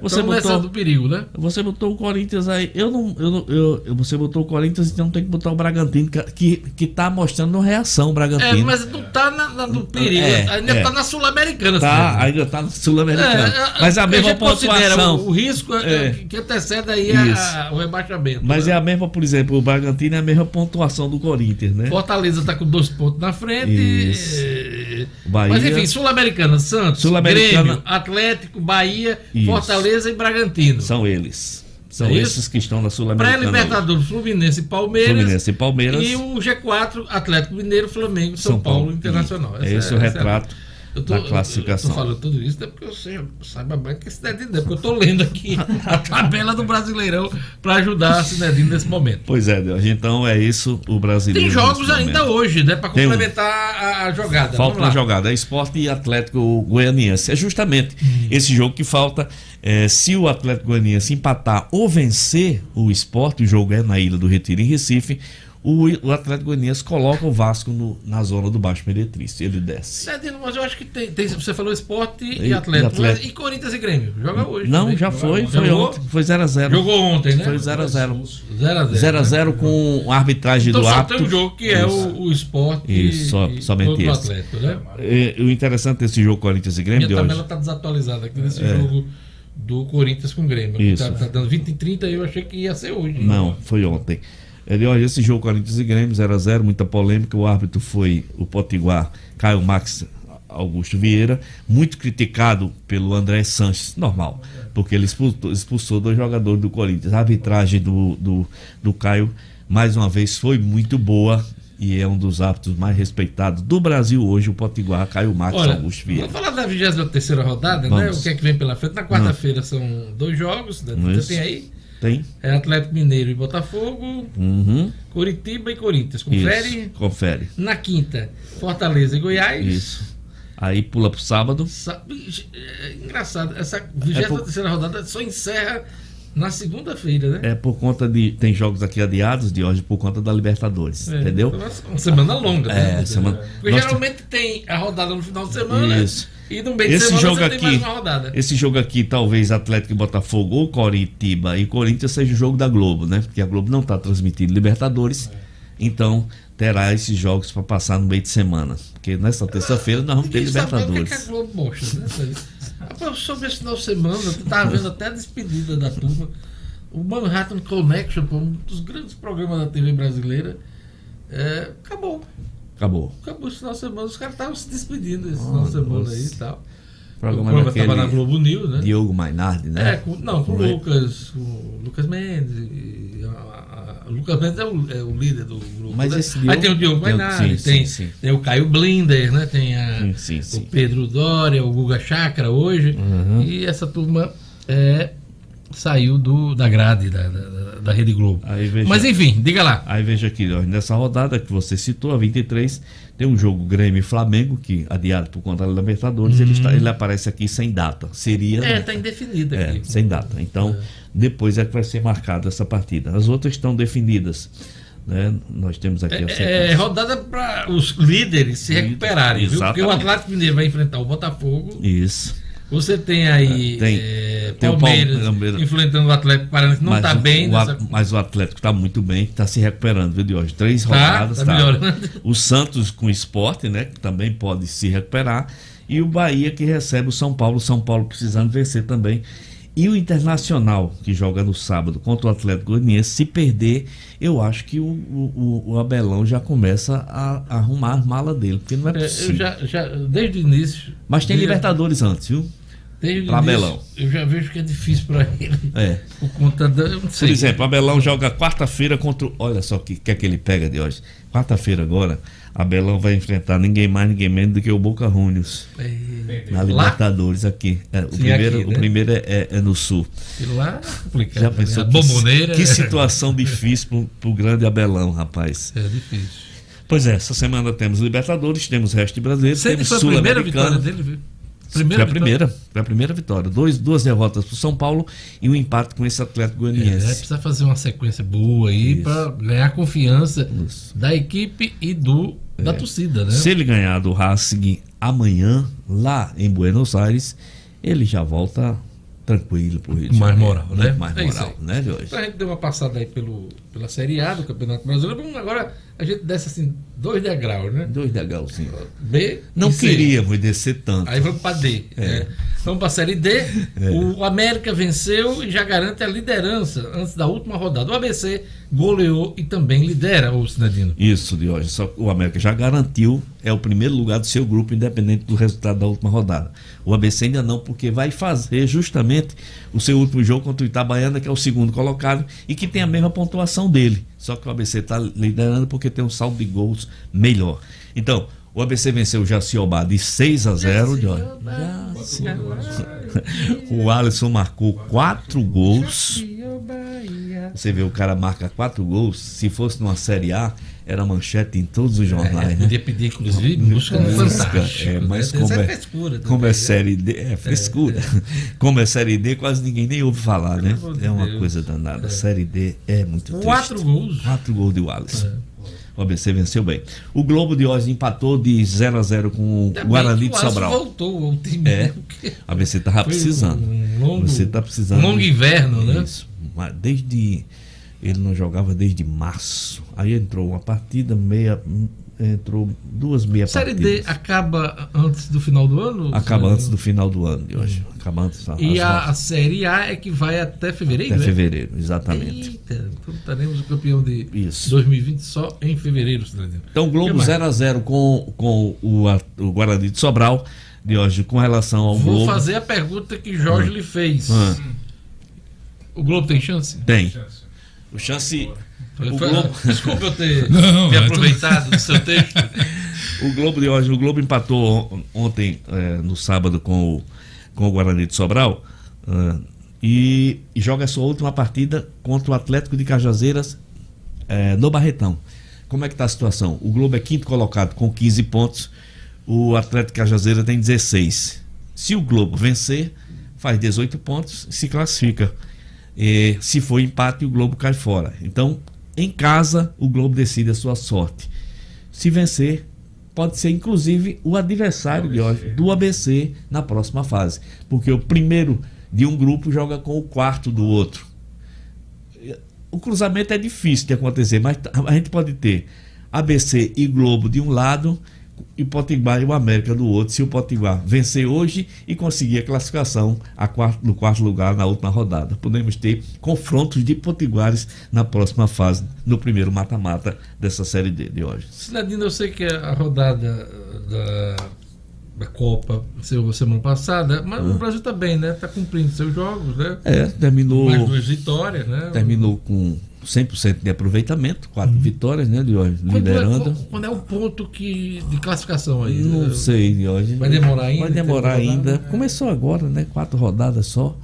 Você Estamos nessa botou, do perigo, né? você botou o Corinthians aí. Eu não, eu não, eu, você botou o Corinthians, então tem que botar o Bragantino, que, que, tá mostrando reação o Bragantino. É, mas não tá na, na- no perigo, É, ainda é. tá na Sul-Americana. Tá, assim. ainda tá no Sul-Americano. É, mas é a mesma considera pontuação. O, o risco é, É. que antecede aí a- o rebaixamento. Mas né? é a mesma, por exemplo, o Bragantino é a mesma pontuação do Corinthians, né? Fortaleza tá com dois pontos na frente. Isso. eh, Bahia. Mas enfim, Sul-Americana, Santos, Sul-Americana. Grêmio, Atlético, Bahia, Isso. Fortaleza e Bragantino. São eles. São É esses que estão na Sul-Americana. Pré-Libertadores, Fluminense e Palmeiras. Fluminense e Palmeiras. E o G4, Atlético Mineiro, Flamengo, São, São Paulo, Paulo. Internacional. É esse o essa retrato eu da classificação. Eu tô falando tudo isso, é porque eu sei, saiba mais que Cinedino, é porque eu tô lendo aqui a tabela do Brasileirão para ajudar a Cinedino nesse momento. Pois é, Deus. Então é isso o brasileiro. Tem jogos ainda momento. hoje, né? Para um. complementar a, a jogada. Falta uma jogada, é esporte e Atlético Goianiense. É justamente esse jogo que falta. É, se o Atlético Goianiense empatar ou vencer o esporte, o jogo é na Ilha do Retiro, em Recife, o, o Atlético Goianiense coloca o Vasco no- na zona do Baixo Meretriz. Ele desce. Cinedino, mas eu acho que tem, tem- Você falou esporte e, E- Atlético. e Atlético. Mas e Corinthians e Grêmio? Joga hoje. Não, também. já foi, foi Jogou? ontem. Foi 0x0. Jogou ontem, né? Foi 0x0. 0x0. 0x0 com a arbitragem Então do só árbitro. tem um jogo que é Isso. o, o esporte Isso, só- e, somente esse. Atlético, né? É, o interessante desse jogo Corinthians e Grêmio Minha de hoje. tabela tá desatualizada aqui nesse É. jogo do Corinthians com o Grêmio. que Isso. Tá, tá dando 20 e 30 eu achei que ia ser hoje. Não, foi ontem. Ele, olha, esse jogo Corinthians e Grêmio 0x0, muita polêmica. O árbitro foi o Potiguar Caio Max Augusto Vieira, muito criticado pelo André Sanches, normal, porque ele expulsou, expulsou dois jogadores do Corinthians. A arbitragem do, do, do Caio, mais uma vez, foi muito boa e é um dos árbitros mais respeitados do Brasil hoje, o Potiguar Caio Max Olha, Augusto Vieira. vamos falar da 23 rodada, né? Vamos. O que é que vem pela frente? Na quarta-feira são dois jogos, né? Tem aí? Tem? É Atlético Mineiro e Botafogo, Uhum. Curitiba e Corinthians. Confere? Isso, confere. Na quinta, Fortaleza e Goiás. Isso. Aí pula pro sábado. Sa- É engraçado, essa 23 rodada só encerra na segunda-feira, né? É por conta de. Tem jogos aqui adiados de hoje por conta da Libertadores. É, entendeu? é Uma semana longa, É, né? semana- Porque Nós geralmente tem a rodada no final de semana Isso. e no meio de Esse semana jogo aqui, tem mais uma rodada. esse jogo aqui, talvez Atlético e Botafogo ou Coritiba e Corinthians seja o jogo da Globo, né? Porque a Globo não está transmitindo Libertadores, então terá esses jogos para passar no meio de semana. Porque nessa terça-feira nós vamos ter o que, é que a Libertadores. Globo mostra, né? Rapaz, Sobre esse final de semana, eu tava vendo até a despedida da turma. O Manhattan Connection, pô, um dos grandes programas da TV brasileira, é, acabou. Acabou. Acabou esse final de semana. Os caras estavam se despedindo esse final de semana aí e tal. O programa, o programa daquele tava na Globo News, né? Diogo Mainardi, né? É, com, não, com o Lucas, com o Lucas Mendes. e o Lucas Mendes é o, é o líder do grupo. Mas né? esse Aí tem o Diogo sim, tem, sim, tem o Caio Blinder, né? Tem a, sim, sim. o Pedro Dória, o Guga Chakra hoje. Uhum. E essa turma é, saiu do, da grade da, da, da Rede Globo. veja- Mas enfim, diga lá. Aí veja aqui, ó, nessa rodada que você citou, a 23, tem um jogo Grêmio Flamengo, que adiado por conta da Libertadores, ele, está, ele aparece aqui sem data. Seria. É, tá indefinido É, aqui. sem data. Então, depois é que vai ser marcada essa partida. As outras estão definidas. Né? Nós temos aqui a É, sequência. rodada para os líderes se recuperarem, viu? Porque o. Atlético Mineiro vai enfrentar o Botafogo. Isso. Você tem aí Tem- é, tem o Palmeiras, Palmeiras. enfrentando o Atlético Paranaense, não está bem o, nessa. Mas o Atlético está muito bem, está se recuperando, viu, de hoje. Três Tá, rodadas. tá tá. melhorando. O Santos com o esporte, né? Que também pode se recuperar. E o Bahia que recebe o São Paulo. O São Paulo precisando vencer também. E o Internacional, que joga no sábado contra o Atlético Goianiense, se perder, eu acho que o, o, o Abelão já começa a, a arrumar as malas dele, porque não é É, possível. eu já, já, desde o início. Mas tem Libertadores antes, viu? Desde Abelão. Eu já vejo que é difícil para ele. É. [LAUGHS] Por conta da. eu não Por sei. exemplo, Abelão joga quarta-feira contra. Olha só o que, que é que ele pega de hoje. Quarta-feira agora, Abelão vai enfrentar ninguém mais, ninguém menos do que o Boca Juniors. Na Lá? Libertadores aqui. É, o, Sim, primeiro, aqui, né? o primeiro é, é- é no sul. E lá é complicado. Já né? pensou A que, que situação difícil pro, pro grande Abelão, rapaz. É difícil. Pois é, essa semana temos Libertadores, temos resto de brasileiro, Sempre temos foi a primeira vitória foi a vitória. primeira, foi a primeira vitória. Dois, duas derrotas para São Paulo e um empate com esse Atlético É, Goianiense. precisa fazer uma sequência boa aí para ganhar confiança da equipe e do da torcida, né? Se ele ganhar do Racing amanhã, lá em Buenos Aires, ele já volta tranquilo pro Rio de mais moral, né? Mais É isso moral, aí. né, de hoje? Então a gente deu uma passada aí pelo, pela Série A do Campeonato Brasileiro. Vamos agora a gente desce assim, dois degraus, né? Dois degraus, sim. B. Não queríamos descer tanto. Aí vamos para D. É. né? Vamos para a Série D. O América venceu e já garante a liderança antes da última rodada. O ABC goleou e também lidera, o Sinadino. Isso, hoje. Só o América já garantiu, é o primeiro lugar do seu grupo, independente do resultado da última rodada. O ABC ainda não, porque vai fazer justamente o seu último jogo contra o Itabaiana, que é o segundo colocado, e que tem a mesma pontuação dele. Só que o ABC está liderando porque tem um saldo de gols melhor. Então, o ABC venceu o Jaciobá de 6 a 0. De hoje. O Alisson marcou quatro gols. Você vê, o cara marca quatro gols. Se fosse numa Série A, era manchete em todos os jornais. né? Podia pedir, inclusive, música Música, é, mas né? como Essa é, frescura como também, é né? série D, é frescura. [LAUGHS] Como é série D, quase ninguém nem ouve falar, né? É uma Deus. coisa danada. Série D é muito triste. Quatro gols. Quatro gols de Wallace. O ABC venceu bem. O Globo de hoje empatou de 0 a 0 com o Ainda bem Guarani de o Sobral. voltou ao time. É. O ABC tava foi precisando. Um longo, Você tá precisando. um longo inverno, né? Isso. Desde. Ele não jogava desde março. Aí entrou uma partida, meia. Entrou duas meia Série partidas. D acaba antes do final do ano? Acaba antes do final do ano de hoje. Acaba antes E a, a Série A é que vai até fevereiro? Até é? fevereiro, exatamente. Eita, então teremos o campeão de Isso. 2020 só em fevereiro, Sinadino. Então, Globo mais? 0x0 com, com o, o Guarani de Sobral de hoje, com relação ao Vou Globo. fazer a pergunta que Jorge Hum. lhe fez. Hum. O Globo tem chance? Tem. O chance. O Globo... [LAUGHS] Desculpa eu ter Não, me é aproveitado do seu texto. [LAUGHS] O Globo de hoje, o Globo empatou on- ontem, eh, no sábado, com o, com o Guarani de Sobral. ah, e, e joga a sua última partida contra o Atlético de Cajazeiras eh, no Barretão. Como é que está a situação? O Globo é quinto colocado com 15 pontos. O Atlético de Cajazeira tem 16. Se o Globo vencer, faz 18 pontos e se classifica. Eh, se for empate, o Globo cai fora. Então, em casa, o Globo decide a sua sorte. Se vencer, pode ser inclusive o adversário de hoje, do ABC na próxima fase. Porque o primeiro de um grupo joga com o quarto do outro. O cruzamento é difícil de acontecer, mas a gente pode ter ABC e Globo de um lado e Potiguar e o América do outro, se o Potiguar vencer hoje e conseguir a classificação a quarto, no quarto lugar na última rodada. Podemos ter confrontos de Potiguares na próxima fase, no primeiro mata-mata dessa Série D de hoje. Sinadino, eu sei que a rodada da, da Copa saiu semana passada, mas o Brasil tá bem, né? Tá cumprindo seus jogos, né? É, terminou. Mais duas vitórias, né? Terminou com 100% de aproveitamento, quatro vitórias, né, de hoje, Quando é, liderando. quando é o ponto que, de classificação aí? Não né? sei, de hoje. Vai demorar ainda? Vai demorar Tem rodada? ainda. Começou agora, né? Quatro rodadas só.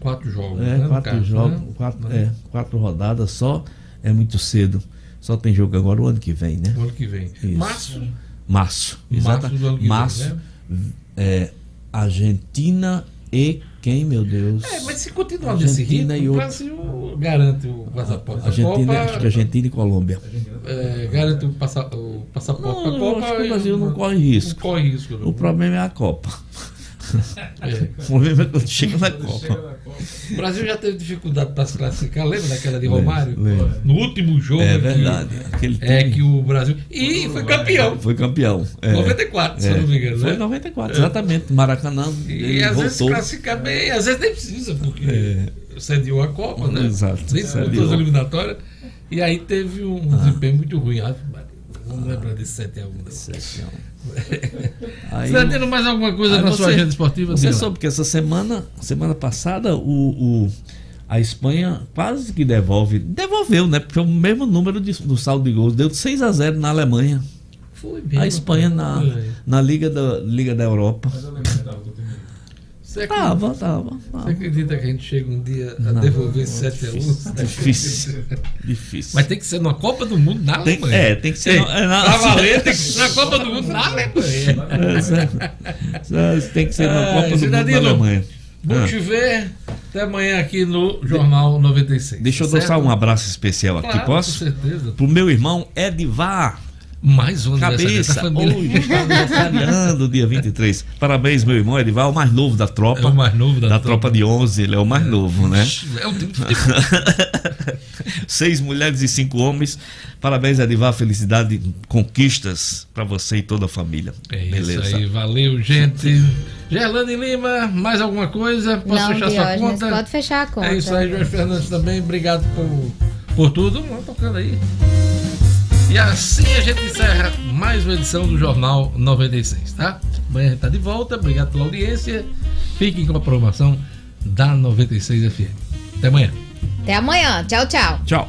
Quatro jogos. É, né, quatro caso, jogos, né? quatro, é, quatro rodadas só. É muito cedo. Só tem jogo agora o ano que vem, né? O ano que vem. Isso. Março. Março. Março Exato. do ano que vem, Março. né? É, Argentina e quem, meu Deus? É, mas se continuar ritmo, Argentina e o outro. Brasil garante o passaporte Argentina, Copa. acho que Argentina e Colômbia. é, garante o, passa, o passaporte Não, da eu Copa. acho que o Brasil não corre risco. Não corre risco. Não. O problema é a Copa. É. O problema é quando chega na Copa. O Brasil já teve dificuldade para se classificar, lembra daquela de Romário? lembro. No último jogo É verdade. Aquele é que o Brasil. E foi campeão. Foi campeão. É. 94, se eu não me engano, Foi né? 94, exatamente. Maracanã. E às vezes se voltou. classificar bem, às vezes nem precisa, porque É. cediu a Copa, né? Exato, Nem as eliminatórias. E aí teve um Ah. desempenho muito ruim. Maria, Não lembra de 7x1. Não. [LAUGHS] 7x1. Você está tendo mais alguma coisa Aí na você- sua agenda esportiva? Você soube que essa semana, semana passada, o, o- a Espanha quase que devolve. Devolveu, né? Porque é o mesmo número de, do saldo de gols. Deu 6 a 0 na Alemanha. Foi mesmo. A Espanha na, Foi. na Liga da, Liga da Europa. Você acredita, Tava, tava. você acredita que a gente chega um dia a Não. devolver 7x1? Difícil. [LAUGHS] Difícil. Mas tem que ser na Copa do Mundo na Tem- Alemanha. é, tem que ser Ei, na- é na- Pra valer, [LAUGHS] tem que ser na Copa do Mundo na Alemanha. É, Tem que ser na Ah, Copa do Mundo Cidadino, Alemanha. Bom Ah. te ver. Até amanhã aqui no Jornal 96. Deixa eu certo? deixar um abraço especial aqui, Claro, posso? Com certeza. Pro meu irmão Edivar. Mais um Cabeça, da família. hoje está aniversariando, dia 23. Parabéns, meu irmão Edivar, o mais novo da tropa. É o mais novo da tropa. de 11, ele é o mais novo, né? É o tempo [LAUGHS] Seis mulheres e cinco homens. Parabéns, Edivar, felicidade, conquistas para você e toda a família. É Beleza. isso aí, valeu, gente. Gerlane Lima, mais alguma coisa? Posso Não, fechar sua Diógenes, conta? pode fechar a conta. É isso aí, Jorge Fernandes também. Obrigado por, por tudo. Vamos tocando aí. E assim a gente encerra mais uma edição do Jornal 96, tá? Amanhã a gente tá de volta. Obrigado pela audiência. Fiquem com a programação da 96 FM. Até amanhã. Até amanhã. Tchau, tchau. Tchau.